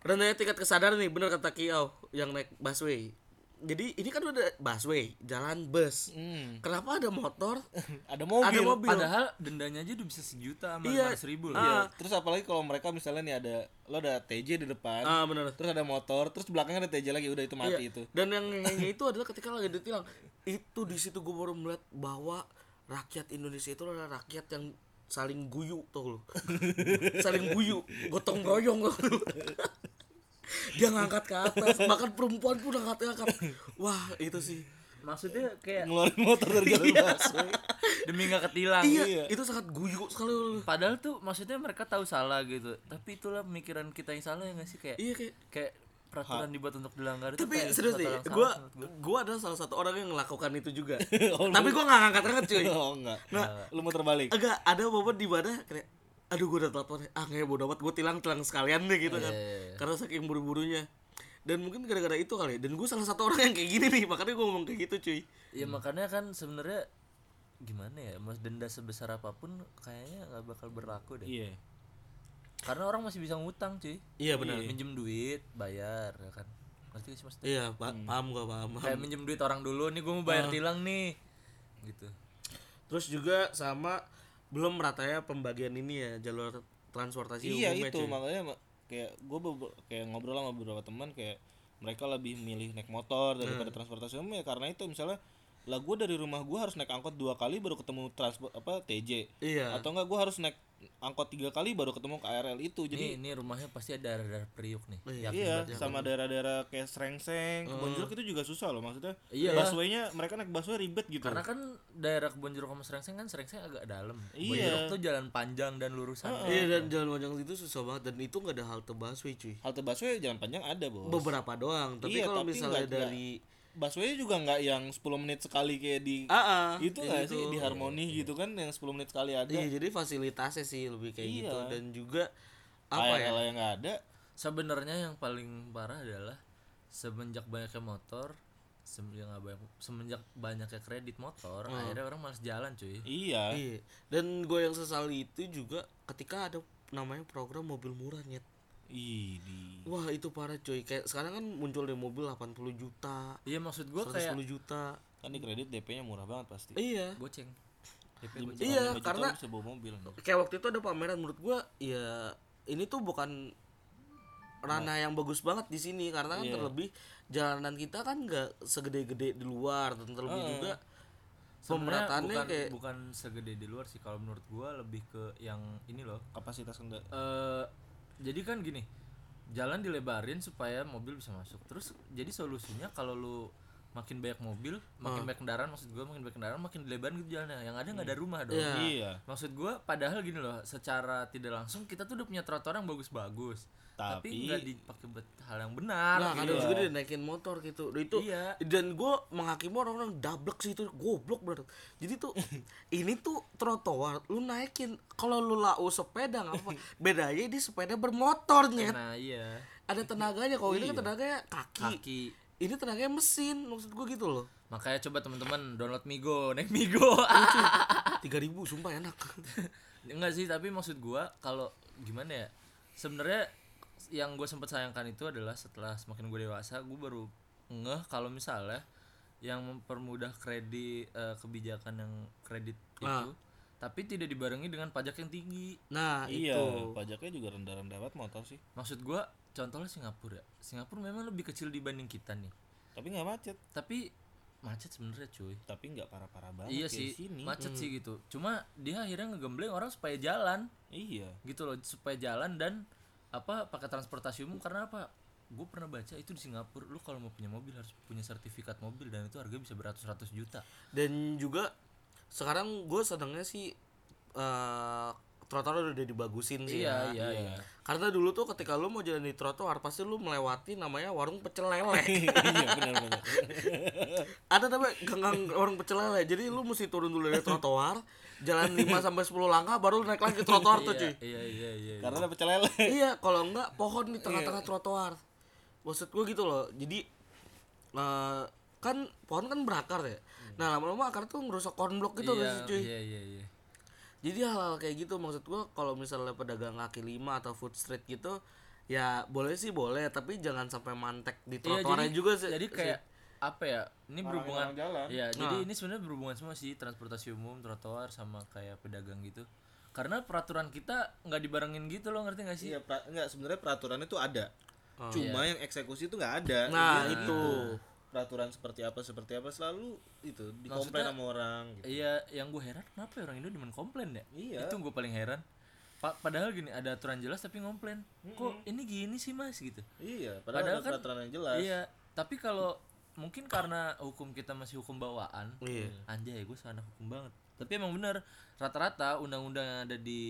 [SPEAKER 2] rendahnya tingkat kesadaran nih bener kata Kiau yang naik busway jadi ini kan udah busway jalan bus
[SPEAKER 1] Hmm.
[SPEAKER 2] kenapa ada motor
[SPEAKER 1] Ada mobil.
[SPEAKER 2] ada mobil
[SPEAKER 3] Padahal dendanya aja udah bisa sejuta sama
[SPEAKER 2] Iya.
[SPEAKER 3] 500 ribu loh.
[SPEAKER 2] Ah.
[SPEAKER 1] Iya. Terus apalagi kalau mereka misalnya nih ada lo ada TJ di depan,
[SPEAKER 2] ah bener
[SPEAKER 1] terus ada motor, terus belakangnya ada TJ lagi, udah itu mati
[SPEAKER 2] Iya.
[SPEAKER 1] itu.
[SPEAKER 2] dan yang itu adalah ketika lagi ditilang itu di situ gue baru melihat bahwa rakyat Indonesia itu adalah rakyat yang saling guyu tau lo saling guyu gotong royong lo dia ngangkat ke atas bahkan perempuan pun angkat angkat wah itu sih.
[SPEAKER 3] Maksudnya kayak
[SPEAKER 1] Ngeluarin motor dari jalan busway.
[SPEAKER 3] demi nggak ketilang.
[SPEAKER 2] iya, itu sangat guyu sekali lo
[SPEAKER 3] Padahal tuh maksudnya mereka tahu salah gitu. Tapi itulah pemikiran kita yang salah ya nggak sih? Kayak
[SPEAKER 2] iya kayak
[SPEAKER 3] kayak peraturan dibuat untuk dilanggar itu
[SPEAKER 2] tapi serius nih
[SPEAKER 3] salah
[SPEAKER 2] gue gue adalah salah satu orang yang melakukan itu juga.
[SPEAKER 1] Oh,
[SPEAKER 2] tapi gue nggak ngangkat angkat cuy.
[SPEAKER 1] Oh enggak.
[SPEAKER 2] Nah.
[SPEAKER 1] lu muter balik.
[SPEAKER 2] agak ada momen di mana kayak aduh gue udah telat ah kayak bodo amat. Gue tilang tilang sekalian deh gitu kan.
[SPEAKER 3] Iya, iya, iya.
[SPEAKER 2] karena saking buru burunya dan mungkin gara-gara itu kali ya. dan gue salah satu orang yang kayak gini nih. Makanya gue ngomong kayak gitu cuy.
[SPEAKER 3] Ya makanya kan sebenarnya gimana ya mas? Denda sebesar apa pun kayaknya nggak bakal berlaku deh.
[SPEAKER 1] Iya.
[SPEAKER 3] Karena orang masih bisa ngutang cuy.
[SPEAKER 2] Iya benar.
[SPEAKER 3] minjem duit bayar ya kan? Ngerti gak sih maksudnya?
[SPEAKER 2] Iya pa paham gue paham, paham.
[SPEAKER 3] kayak minjem duit orang dulu nih gue mau
[SPEAKER 2] Ah.
[SPEAKER 3] bayar tilang nih. Gitu.
[SPEAKER 2] Terus juga sama belum meratanya pembagian ini ya jalur transportasi
[SPEAKER 1] Iya
[SPEAKER 2] umumnya,
[SPEAKER 1] itu.
[SPEAKER 2] cuy.
[SPEAKER 1] makanya ma- kayak gue kayak ngobrol sama beberapa teman kayak mereka lebih milih naik motor daripada
[SPEAKER 2] Hmm.
[SPEAKER 1] transportasi umum ya karena itu misalnya lah gue dari rumah gue harus naik angkot dua kali baru ketemu transport apa TJ
[SPEAKER 2] iya.
[SPEAKER 1] Atau enggak gue harus naik angkot tiga kali baru ketemu KRL itu. Jadi
[SPEAKER 3] ini ini rumahnya pasti ada daerah priuk nih.
[SPEAKER 2] Iya.
[SPEAKER 3] Yakin
[SPEAKER 1] iya sama daerah-daerah kayak Srengseng Kebonjeruk itu juga susah loh maksudnya
[SPEAKER 3] Iya.
[SPEAKER 1] busway-nya mereka naik busway ribet gitu.
[SPEAKER 3] Karena kan daerah kebonjeruk sama Serengseng kan Serengseng agak dalam.
[SPEAKER 1] Iya.
[SPEAKER 3] Kebonjeruk tuh jalan panjang dan lurusan.
[SPEAKER 2] Iya dan jalan panjang itu susah banget dan itu nggak ada halte busway cuy.
[SPEAKER 1] Halte busway jalan panjang ada bos.
[SPEAKER 2] Beberapa doang tapi
[SPEAKER 1] Iya,
[SPEAKER 2] kalau misalnya
[SPEAKER 1] nggak-
[SPEAKER 2] dari
[SPEAKER 1] busway juga nggak yang 10 menit sekali kayak di
[SPEAKER 2] ah,
[SPEAKER 1] itu nggak sih di harmoni gitu kan yang 10 menit sekali ada
[SPEAKER 2] Iya, jadi fasilitasnya sih lebih kayak
[SPEAKER 1] Iya.
[SPEAKER 2] gitu dan juga apa ya?
[SPEAKER 1] KRL yang nggak ada
[SPEAKER 3] sebenarnya yang paling parah adalah semenjak banyaknya motor semenjak nggak banyak semenjak banyaknya kredit motor akhirnya orang malas jalan cuy
[SPEAKER 1] iya
[SPEAKER 2] Iya. Dan gue yang sesali itu juga ketika ada namanya program mobil murah nyet.
[SPEAKER 1] Idi.
[SPEAKER 2] Wah, itu parah cuy. Kayak sekarang kan muncul deh mobil 80 juta,
[SPEAKER 3] iya maksud gua
[SPEAKER 2] 110
[SPEAKER 3] kayak
[SPEAKER 2] juta.
[SPEAKER 1] kan di kredit DP-nya murah banget pasti
[SPEAKER 2] Iya.
[SPEAKER 3] goceng DP goceng
[SPEAKER 2] Iya, karena-
[SPEAKER 1] bawa mobil.
[SPEAKER 2] Kayak waktu itu ada pameran menurut gua ya ini tuh bukan ranah yang bagus banget di sini karena kan
[SPEAKER 1] Iya.
[SPEAKER 2] terlebih jalanan kita kan nggak segede-gede di luar dan terlebih
[SPEAKER 1] Heeh.
[SPEAKER 2] juga pemerataannya
[SPEAKER 3] bukan
[SPEAKER 2] kayak
[SPEAKER 3] bukan segede di luar sih kalau menurut gua lebih ke yang ini loh
[SPEAKER 1] kapasitas kendaraan
[SPEAKER 3] eh jadi kan gini jalan dilebarin supaya mobil bisa masuk. Terus jadi solusinya kalau lu makin banyak mobil makin banyak kendaraan maksud gua makin banyak kendaraan makin dilebarin gitu jalannya yang ada nggak ada rumah dong
[SPEAKER 2] Iya.
[SPEAKER 1] iya
[SPEAKER 3] maksud gua padahal gini loh secara tidak langsung kita tuh udah punya trotoar yang bagus-bagus tapi
[SPEAKER 1] Tapi-
[SPEAKER 3] nggak dipakai buat hal yang benar
[SPEAKER 2] Nah,
[SPEAKER 3] gitu.
[SPEAKER 2] kadang juga dia naikin motor gitu. Itu
[SPEAKER 3] Iya.
[SPEAKER 2] dan gue menghakimi orang-orang dablek sih itu goblok bener. Jadi tuh ini tuh trotoar lu naikin kalau lu lau sepeda nggak apa bedanya di sepeda bermotor nyet.
[SPEAKER 3] nah iya
[SPEAKER 2] Ada tenaganya kalau ini kan tenaganya kaki.
[SPEAKER 3] kaki
[SPEAKER 2] Ini tenaganya mesin maksud gue gitu loh.
[SPEAKER 3] makanya coba teman-teman download Migo naik Migo
[SPEAKER 2] Tiga ribu sumpah enak.
[SPEAKER 3] enggak sih tapi maksud gua kalau gimana ya sebenarnya yang gue sempat sayangkan itu adalah setelah semakin gue dewasa gue baru ngeh kalau misalnya yang mempermudah kredit eh, kebijakan yang kredit itu tapi tidak dibarengi dengan pajak yang tinggi
[SPEAKER 2] Nah
[SPEAKER 1] iya
[SPEAKER 2] itu.
[SPEAKER 1] pajaknya juga rendah-rendah banget motor sih
[SPEAKER 3] maksud gua contohnya Singapura. Singapura memang lebih kecil dibanding kita nih.
[SPEAKER 1] Tapi nggak macet.
[SPEAKER 3] Tapi macet sebenarnya cuy.
[SPEAKER 1] Tapi nggak parah-parah banget
[SPEAKER 3] iya sih
[SPEAKER 1] sini.
[SPEAKER 3] macet sih gitu. Cuma dia akhirnya ngegembleng orang supaya jalan.
[SPEAKER 1] Iya.
[SPEAKER 3] Gitu loh supaya jalan dan apa pakai transportasi umum. Karena apa? Gue pernah baca itu di Singapura lu kalau mau punya mobil harus punya sertifikat mobil dan itu harga bisa beratus-ratus juta.
[SPEAKER 2] Dan juga sekarang gue senangnya sih eh trotoar udah dibagusin sih
[SPEAKER 3] iya
[SPEAKER 2] ya.
[SPEAKER 3] iya iya
[SPEAKER 2] Karena dulu tuh ketika lu mau jalan di trotoar pasti lu melewati namanya warung pecel lele.
[SPEAKER 1] iya
[SPEAKER 2] Ada namanya ganggang warung pecel lele. Jadi lu mesti turun dulu dari trotoar, jalan 5 sampai 10 langkah baru naik lagi trotoar tuh, cuy.
[SPEAKER 3] iya iya iya iya
[SPEAKER 1] karena ada pecel lele
[SPEAKER 2] iya, kalau enggak pohon di tengah-tengah trotoar. Maksud gua gitu loh. Jadi eh, kan pohon kan berakar ya. Nah, lama-lama akar tuh ngerusak cornblock gitu
[SPEAKER 3] iya,
[SPEAKER 2] sih, cuy.
[SPEAKER 3] iya iya iya
[SPEAKER 2] Jadi hal-hal kayak gitu maksud gua kalau misalnya pedagang kaki lima atau food street gitu ya boleh sih boleh tapi jangan sampai mantek di
[SPEAKER 3] Iya,
[SPEAKER 2] trotoarnya
[SPEAKER 3] jadi-
[SPEAKER 2] juga sih
[SPEAKER 3] jadi kayak apa ya ini berhubungan
[SPEAKER 1] jalan.
[SPEAKER 3] ya jadi
[SPEAKER 2] Nah.
[SPEAKER 3] ini sebenarnya berhubungan semua sih transportasi umum trotoar sama kayak pedagang gitu karena peraturan kita nggak dibarengin gitu loh ngerti gak sih
[SPEAKER 1] Iya, pra, enggak sebenarnya peraturan itu ada.
[SPEAKER 2] Oh.
[SPEAKER 1] Cuma yang eksekusi itu nggak ada.
[SPEAKER 2] Nah,
[SPEAKER 1] Jadi
[SPEAKER 2] itu.
[SPEAKER 1] Peraturan seperti apa seperti apa selalu itu dikomplain
[SPEAKER 3] Maksudnya-
[SPEAKER 1] sama orang gitu.
[SPEAKER 3] iya yang gue heran kenapa ya orang Indo demen komplain ya
[SPEAKER 1] Iya.
[SPEAKER 3] itu gue paling heran Pa- padahal gini ada aturan jelas tapi komplain kok ini gini sih mas gitu
[SPEAKER 1] Iya,
[SPEAKER 3] Padahal
[SPEAKER 1] padahal, ada
[SPEAKER 3] kan-
[SPEAKER 1] peraturan yang jelas.
[SPEAKER 3] iya tapi kalau mungkin karena hukum kita masih hukum bawaan
[SPEAKER 2] Iya.
[SPEAKER 3] anjay gue sana hukum banget tapi emang bener rata-rata undang-undang yang ada di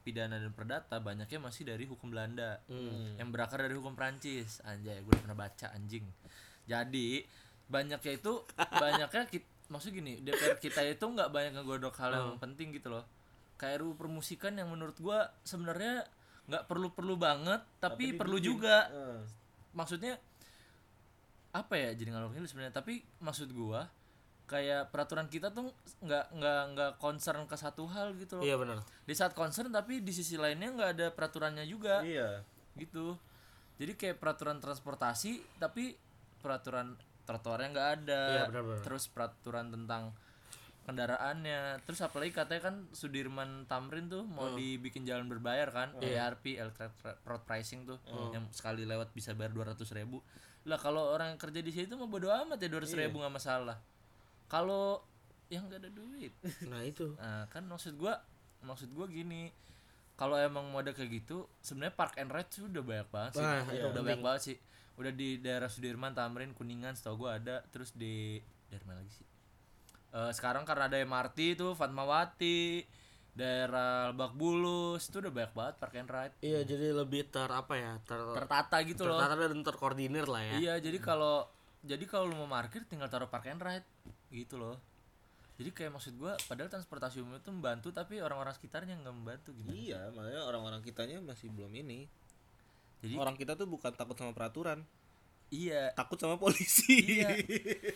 [SPEAKER 3] pidana dan perdata banyaknya masih dari hukum Belanda
[SPEAKER 2] Hmm.
[SPEAKER 3] yang berakar dari hukum Prancis anjay gue udah pernah baca anjing jadi banyaknya itu banyaknya kita, maksud gini DPR kita itu nggak banyak ngegodok hal yang penting gitu loh. Kayak RUU permusikan yang menurut gue sebenarnya nggak perlu-perlu banget tapi, perlu juga.
[SPEAKER 1] Eh,
[SPEAKER 3] maksudnya apa ya jadi ngalor ngidul sebenarnya? Tapi maksud gua kayak peraturan kita tuh nggak nggak nggak concern ke satu hal gitu loh.
[SPEAKER 2] Iya benar.
[SPEAKER 3] di saat concern tapi di sisi lainnya nggak ada peraturannya juga.
[SPEAKER 1] Iya.
[SPEAKER 3] gitu. Jadi kayak peraturan transportasi tapi peraturan trotoarnya nggak ada
[SPEAKER 2] Iya, benar-benar.
[SPEAKER 3] terus peraturan tentang kendaraannya terus apalagi katanya kan Sudirman Tamrin tuh mau
[SPEAKER 2] Hmm.
[SPEAKER 3] dibikin jalan berbayar kan
[SPEAKER 2] Iya.
[SPEAKER 3] ERP electric road pricing tuh yang sekali lewat bisa bayar 200 ribu lah kalau orang yang kerja di situ mah bodo amat ya 200
[SPEAKER 2] Iya.
[SPEAKER 3] ribu nggak masalah kalau yang nggak ada duit
[SPEAKER 2] Nah, itu.
[SPEAKER 3] Nah, kan maksud gua maksud gua gini. Kalau emang mau ada kayak gitu, sebenarnya park and ride tuh udah banyak banget sih.
[SPEAKER 2] Wah,
[SPEAKER 3] udah banyak banget sih. Udah di daerah Sudirman, Tamrin, Kuningan, setahu gua ada. Terus di daerah mana lagi sih? Eh, sekarang karena ada MRT itu Fatmawati, daerah Lebak Bulus, itu udah banyak banget park and ride.
[SPEAKER 2] Iya, jadi lebih ter apa ya? Ter
[SPEAKER 3] Tertata gitu loh.
[SPEAKER 2] tertata dan terkoordinir lah ya.
[SPEAKER 3] Iya, jadi kalau jadi kalau lu mau parkir tinggal taruh park and ride gitu loh. Jadi kayak maksud gua padahal transportasi umum itu membantu tapi orang-orang sekitarnya nggak membantu gitu.
[SPEAKER 1] Iya, makanya orang-orang kitanya masih belum ini.
[SPEAKER 3] Jadi
[SPEAKER 1] Orang kita tuh bukan takut sama peraturan,
[SPEAKER 3] iya,
[SPEAKER 1] takut sama polisi.
[SPEAKER 3] iya.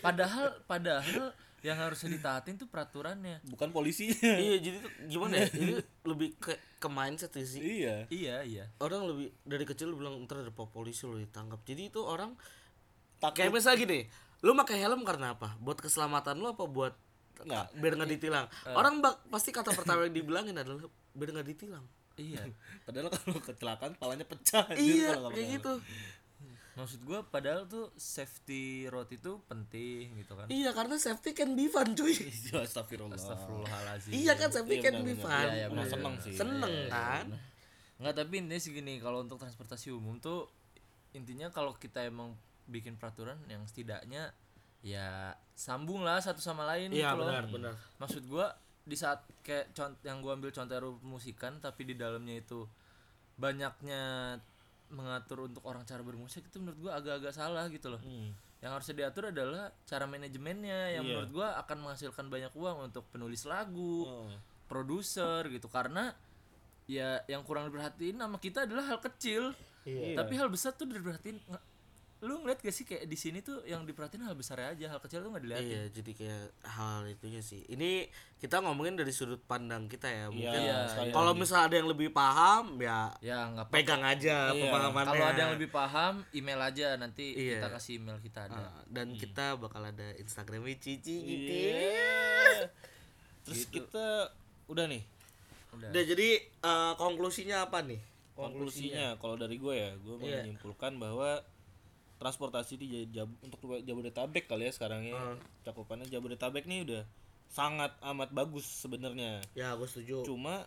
[SPEAKER 3] Padahal padahal yang harusnya ditaatin tuh peraturannya.
[SPEAKER 1] bukan polisinya.
[SPEAKER 2] Iya, jadi tuh gimana ya? Ini lebih ke ke mindset sih.
[SPEAKER 1] iya.
[SPEAKER 3] Iya, iya.
[SPEAKER 2] Orang lebih dari kecil bilang ntar ada polisi lo ditangkap. Jadi itu orang
[SPEAKER 1] Takut.
[SPEAKER 2] kayak misalnya gini, lu pakai helm karena apa? Buat keselamatan lu apa buat
[SPEAKER 1] Nggak.
[SPEAKER 2] biar nggak ditilang? Orang bak pasti kata pertama yang dibilangin adalah biar nggak ditilang.
[SPEAKER 3] Iya.
[SPEAKER 1] Padahal kalau kecelakaan palanya pecah.
[SPEAKER 2] iya,
[SPEAKER 1] kalau nggak
[SPEAKER 2] kayak gitu.
[SPEAKER 3] Maksud gua padahal tuh safety road itu penting gitu kan.
[SPEAKER 2] Iya, karena safety can be fun, cuy.
[SPEAKER 1] helm. Ya, Astagfirullah.
[SPEAKER 3] Astagfirullahalazim.
[SPEAKER 2] Iya kan safety
[SPEAKER 1] Iya,
[SPEAKER 2] can
[SPEAKER 1] benar,
[SPEAKER 2] be
[SPEAKER 1] benar.
[SPEAKER 2] fun.
[SPEAKER 3] Iya, iya, benar.
[SPEAKER 1] seneng sih.
[SPEAKER 2] Seneng kan?
[SPEAKER 3] Enggak, tapi intinya segini kalau untuk transportasi umum tuh intinya kalau kita emang bikin peraturan yang setidaknya ya sambung lah satu sama lain
[SPEAKER 2] Iya,
[SPEAKER 3] gitu loh.
[SPEAKER 2] benar, benar.
[SPEAKER 3] Maksud gua di saat kayak contoh yang gua ambil contoh musikan tapi di dalamnya itu banyaknya mengatur untuk orang cara bermusik itu menurut gua agak-agak salah gitu loh.
[SPEAKER 1] Hmm.
[SPEAKER 3] Yang harusnya diatur adalah cara manajemennya yang
[SPEAKER 1] Iya.
[SPEAKER 3] menurut gua akan menghasilkan banyak uang untuk penulis lagu,
[SPEAKER 1] Oh.
[SPEAKER 3] produser gitu karena ya yang kurang diperhatiin sama kita adalah hal kecil
[SPEAKER 1] Iya.
[SPEAKER 3] tapi hal besar tuh diperhatiin lu ngeliat gak sih kayak di sini tuh yang diperhatiin hal besar aja hal kecil tuh nggak dilihatin
[SPEAKER 2] Iya, jadi kayak hal itunya sih. Ini kita ngomongin dari sudut pandang kita ya. Mungkin
[SPEAKER 1] Iya,
[SPEAKER 3] sekali
[SPEAKER 2] kalau misalnya ada yang lebih paham ya
[SPEAKER 3] ya nggak apa
[SPEAKER 2] pegang aja
[SPEAKER 1] Iya.
[SPEAKER 2] pemahamannya.
[SPEAKER 3] kalau ada yang lebih paham email aja nanti
[SPEAKER 2] Iya.
[SPEAKER 3] kita kasih email kita ada
[SPEAKER 2] Nah, dan kita bakal ada Instagramnya Cici gitu.
[SPEAKER 1] Iya. Terus kita udah nih
[SPEAKER 3] udah
[SPEAKER 2] Udah jadi eh, konklusinya apa nih?
[SPEAKER 1] konklusinya kalau dari gue ya gue
[SPEAKER 2] Iya.
[SPEAKER 1] menyimpulkan bahwa transportasi di Jab- untuk Jabodetabek kali ya sekarang ya. Cakupannya Jabodetabek nih udah sangat amat bagus sebenarnya.
[SPEAKER 2] Ya, gue setuju.
[SPEAKER 1] cuma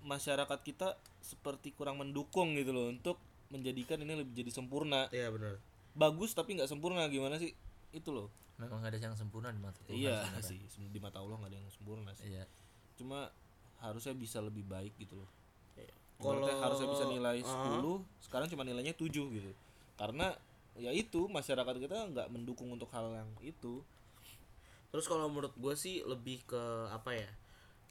[SPEAKER 1] masyarakat kita seperti kurang mendukung gitu loh untuk menjadikan ini lebih jadi sempurna.
[SPEAKER 2] Iya, benar.
[SPEAKER 1] bagus tapi nggak sempurna gimana sih? Itu loh.
[SPEAKER 3] Memang nggak ada yang sempurna di mata Tuhan
[SPEAKER 1] iya
[SPEAKER 3] sebenarnya.
[SPEAKER 1] sih di mata Allah nggak ada yang sempurna sih.
[SPEAKER 3] Iya.
[SPEAKER 1] Cuma harusnya bisa lebih baik gitu loh.
[SPEAKER 2] Kalau-
[SPEAKER 1] kalau harusnya bisa nilai
[SPEAKER 2] Ah.
[SPEAKER 1] 10 sekarang cuma nilainya 7 gitu. Karena ya itu masyarakat kita nggak mendukung untuk hal yang itu
[SPEAKER 2] Terus kalau menurut gue sih lebih ke apa ya?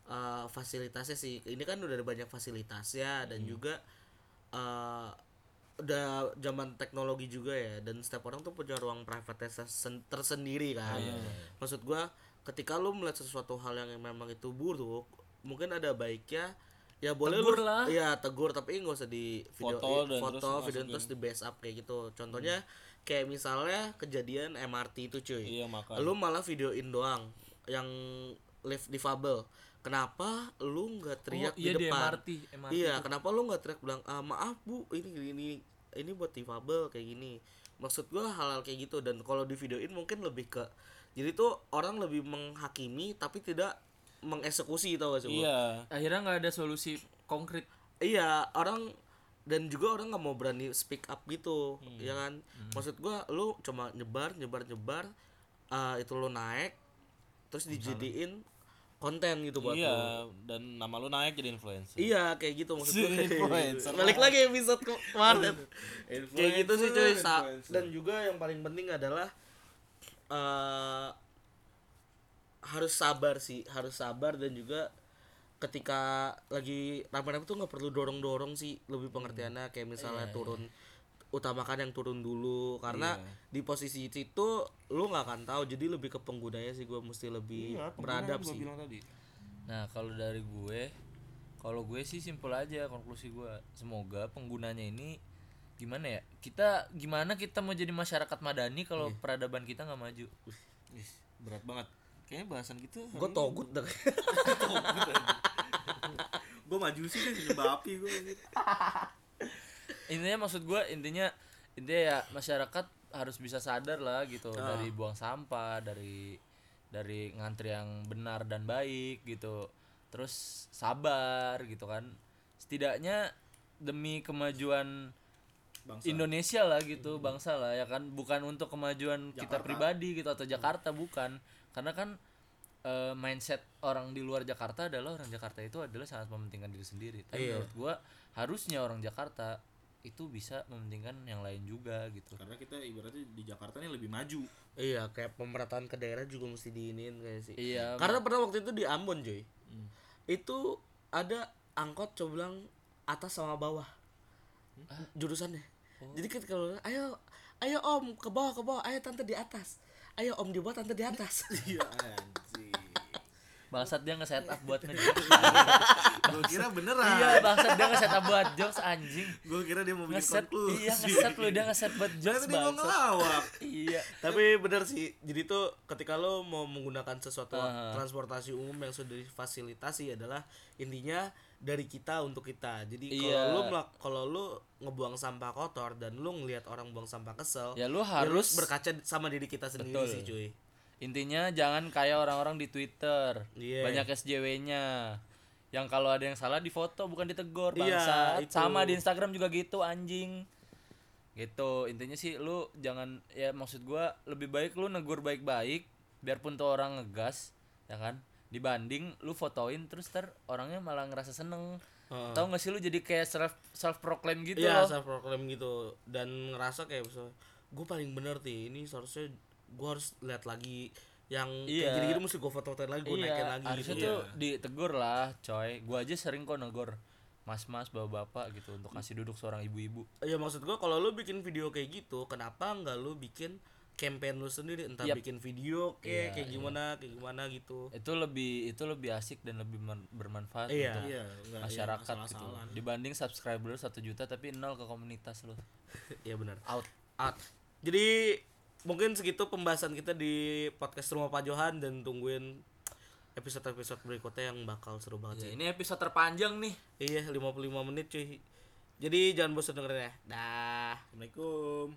[SPEAKER 2] eh, fasilitasnya sih. Ini kan udah ada banyak fasilitasnya dan juga eh udah zaman teknologi juga ya dan setiap orang tuh punya ruang private sen- tersendiri kan. Maksud gua ketika lu melihat sesuatu hal yang memang itu buruk, mungkin ada baiknya ya boleh
[SPEAKER 3] Tegur
[SPEAKER 2] lu
[SPEAKER 3] lah.
[SPEAKER 2] iya tegur tapi nggak usah di video
[SPEAKER 1] Foto dan
[SPEAKER 2] foto
[SPEAKER 1] terus
[SPEAKER 2] video terus di base up kayak gitu. Contohnya kayak misalnya kejadian MRT itu cuy.
[SPEAKER 1] Iya makanya.
[SPEAKER 2] lu malah videoin doang yang lift difabel. Kenapa lu nggak teriak
[SPEAKER 3] Oh, iya
[SPEAKER 2] di
[SPEAKER 3] di
[SPEAKER 2] depan
[SPEAKER 3] MRT, MRT
[SPEAKER 2] iya kenapa lu nggak teriak bilang ah, maaf bu ini ini ini buat difabel kayak gini. Maksud gua hal-hal kayak gitu. Dan kalau di videoin mungkin lebih ke jadi tuh orang lebih menghakimi tapi tidak mengeksekusi tau gak sih lu?
[SPEAKER 1] Iya.
[SPEAKER 3] akhirnya nggak ada solusi konkret
[SPEAKER 2] iya orang dan juga orang nggak mau berani speak up gitu
[SPEAKER 1] Hmm.
[SPEAKER 2] ya kan maksud gua lu cuma nyebar nyebar nyebar ah, itu lu naik terus dijadiin konten gitu buat lu
[SPEAKER 1] Iya, dan nama lu naik jadi influencer.
[SPEAKER 2] Iya kayak gitu maksud gue
[SPEAKER 1] Influencer.
[SPEAKER 2] Balik lagi episode ke- kemarin Kayak gitu sih cuy. Dan juga yang paling penting adalah eh Harus sabar sih Harus sabar dan juga Ketika lagi rame-rame tuh nggak perlu dorong-dorong sih Lebih pengertiannya kayak misalnya turun Utamakan yang turun dulu Karena di posisi itu Lu nggak akan tahu Jadi lebih ke penggunanya sih gue mesti lebih
[SPEAKER 1] Iya, pengguna
[SPEAKER 2] beradab sih
[SPEAKER 1] tadi.
[SPEAKER 3] Nah kalau dari gue, kalau gue sih simpel aja konklusi gue. Semoga penggunanya ini gimana ya? Kita gimana kita mau jadi masyarakat madani kalau
[SPEAKER 2] Iya.
[SPEAKER 3] peradaban kita nggak maju?
[SPEAKER 1] Ih, berat banget. Kayaknya bahasan gitu.
[SPEAKER 2] Gue togut dah
[SPEAKER 1] gue maju sih deh nyembah api gue.
[SPEAKER 3] Intinya maksud gue intinya intinya ya masyarakat harus bisa sadar lah gitu
[SPEAKER 2] Ah.
[SPEAKER 3] dari buang sampah, dari dari ngantri yang benar dan baik gitu. Terus sabar gitu kan. Setidaknya demi kemajuan
[SPEAKER 1] Bangsa.
[SPEAKER 3] Indonesia lah gitu bangsa lah ya kan bukan untuk kemajuan kita pribadi gitu atau Jakarta bukan karena kan eh, mindset orang di luar Jakarta adalah orang Jakarta itu adalah sangat mementingkan diri sendiri tapi
[SPEAKER 2] Iya.
[SPEAKER 3] menurut gua harusnya orang Jakarta itu bisa mementingkan yang lain juga gitu
[SPEAKER 1] Karena kita ibaratnya di Jakarta ini lebih maju.
[SPEAKER 2] Iya, kayak pemerataan ke daerah juga mesti diinin kayak sih.
[SPEAKER 3] iya
[SPEAKER 2] Karena pernah waktu itu di Ambon, Joy. Itu ada angkot coba bilang atas sama bawah. Jurusannya. Jadi kan kalau ayo ayo Om ke bawah ke bawah, ayo tante di atas. Ayo Om di bawah, tante di atas.
[SPEAKER 1] Iya anjing.
[SPEAKER 3] bangsat dia nge-set up buat nge
[SPEAKER 1] gue kira beneran.
[SPEAKER 3] iya bangsat dia nge-set up buat jokes anjing
[SPEAKER 1] Gue kira dia mau bikin
[SPEAKER 3] nge-set
[SPEAKER 1] konklusi.
[SPEAKER 3] iya nge-set lu dia nge-set buat jokes
[SPEAKER 1] Ternyata dia mau ngelawak.
[SPEAKER 3] iya
[SPEAKER 2] Tapi bener sih. Jadi tuh ketika lo mau menggunakan sesuatu
[SPEAKER 3] Ah.
[SPEAKER 2] transportasi umum yang sudah difasilitasi adalah intinya dari kita untuk kita. Jadi kalau
[SPEAKER 3] Iya.
[SPEAKER 2] lo melak- kalau lo ngebuang sampah kotor dan lo ngelihat orang buang sampah kesel,
[SPEAKER 3] ya lu
[SPEAKER 2] ya
[SPEAKER 3] harus
[SPEAKER 2] lu berkaca sama diri kita sendiri
[SPEAKER 3] Betul.
[SPEAKER 2] sih cuy.
[SPEAKER 3] Intinya jangan kayak orang-orang di Twitter.
[SPEAKER 2] Iya.
[SPEAKER 3] Banyak SJW-nya. Yang kalau ada yang salah difoto bukan ditegur
[SPEAKER 2] Iya,
[SPEAKER 3] bangsat.
[SPEAKER 2] itu.
[SPEAKER 3] Sama di Instagram juga gitu anjing. Gitu. Intinya sih lu jangan ya maksud gua lebih baik lu negur baik-baik biarpun tuh orang ngegas ya kan dibanding lu fotoin terus ter orangnya malah ngerasa seneng
[SPEAKER 2] Heeh.
[SPEAKER 3] tahu gak sih lu jadi kayak self self proclaim gitu
[SPEAKER 2] Iya,
[SPEAKER 3] loh
[SPEAKER 2] self proclaim gitu dan ngerasa kayak misalnya gue paling bener nih ini seharusnya gue harus lihat lagi yang kayak
[SPEAKER 3] Iya.
[SPEAKER 2] gini-gini mesti gue foto-fotoin lagi gue naikin lagi
[SPEAKER 3] harusnya
[SPEAKER 2] gitu.
[SPEAKER 3] tuh ditegur lah coy gua aja sering kok negor mas-mas bapak-bapak gitu untuk kasih duduk seorang ibu-ibu
[SPEAKER 2] Ya maksud gue kalau lu bikin video kayak gitu, kenapa nggak lu bikin campaign lu sendiri entah
[SPEAKER 3] Yap.
[SPEAKER 2] bikin video kayak
[SPEAKER 3] Iya,
[SPEAKER 2] kayak gimana kayak gimana gitu.
[SPEAKER 3] itu lebih itu lebih asik dan lebih bermanfaat
[SPEAKER 2] Iya.
[SPEAKER 3] untuk
[SPEAKER 1] Iya, enggak
[SPEAKER 3] masyarakat gitu dibanding subscriber satu juta tapi nol ke komunitas lo
[SPEAKER 2] Iya benar.
[SPEAKER 3] out
[SPEAKER 2] Out. Jadi mungkin segitu pembahasan kita di podcast rumah Pak Johan dan tungguin episode-episode berikutnya yang bakal seru banget
[SPEAKER 3] Ya,
[SPEAKER 2] sih.
[SPEAKER 3] ini episode terpanjang nih
[SPEAKER 2] Iya, 55 menit cuy. Jadi jangan bosan dengerin ya. Dah.
[SPEAKER 1] Assalamualaikum.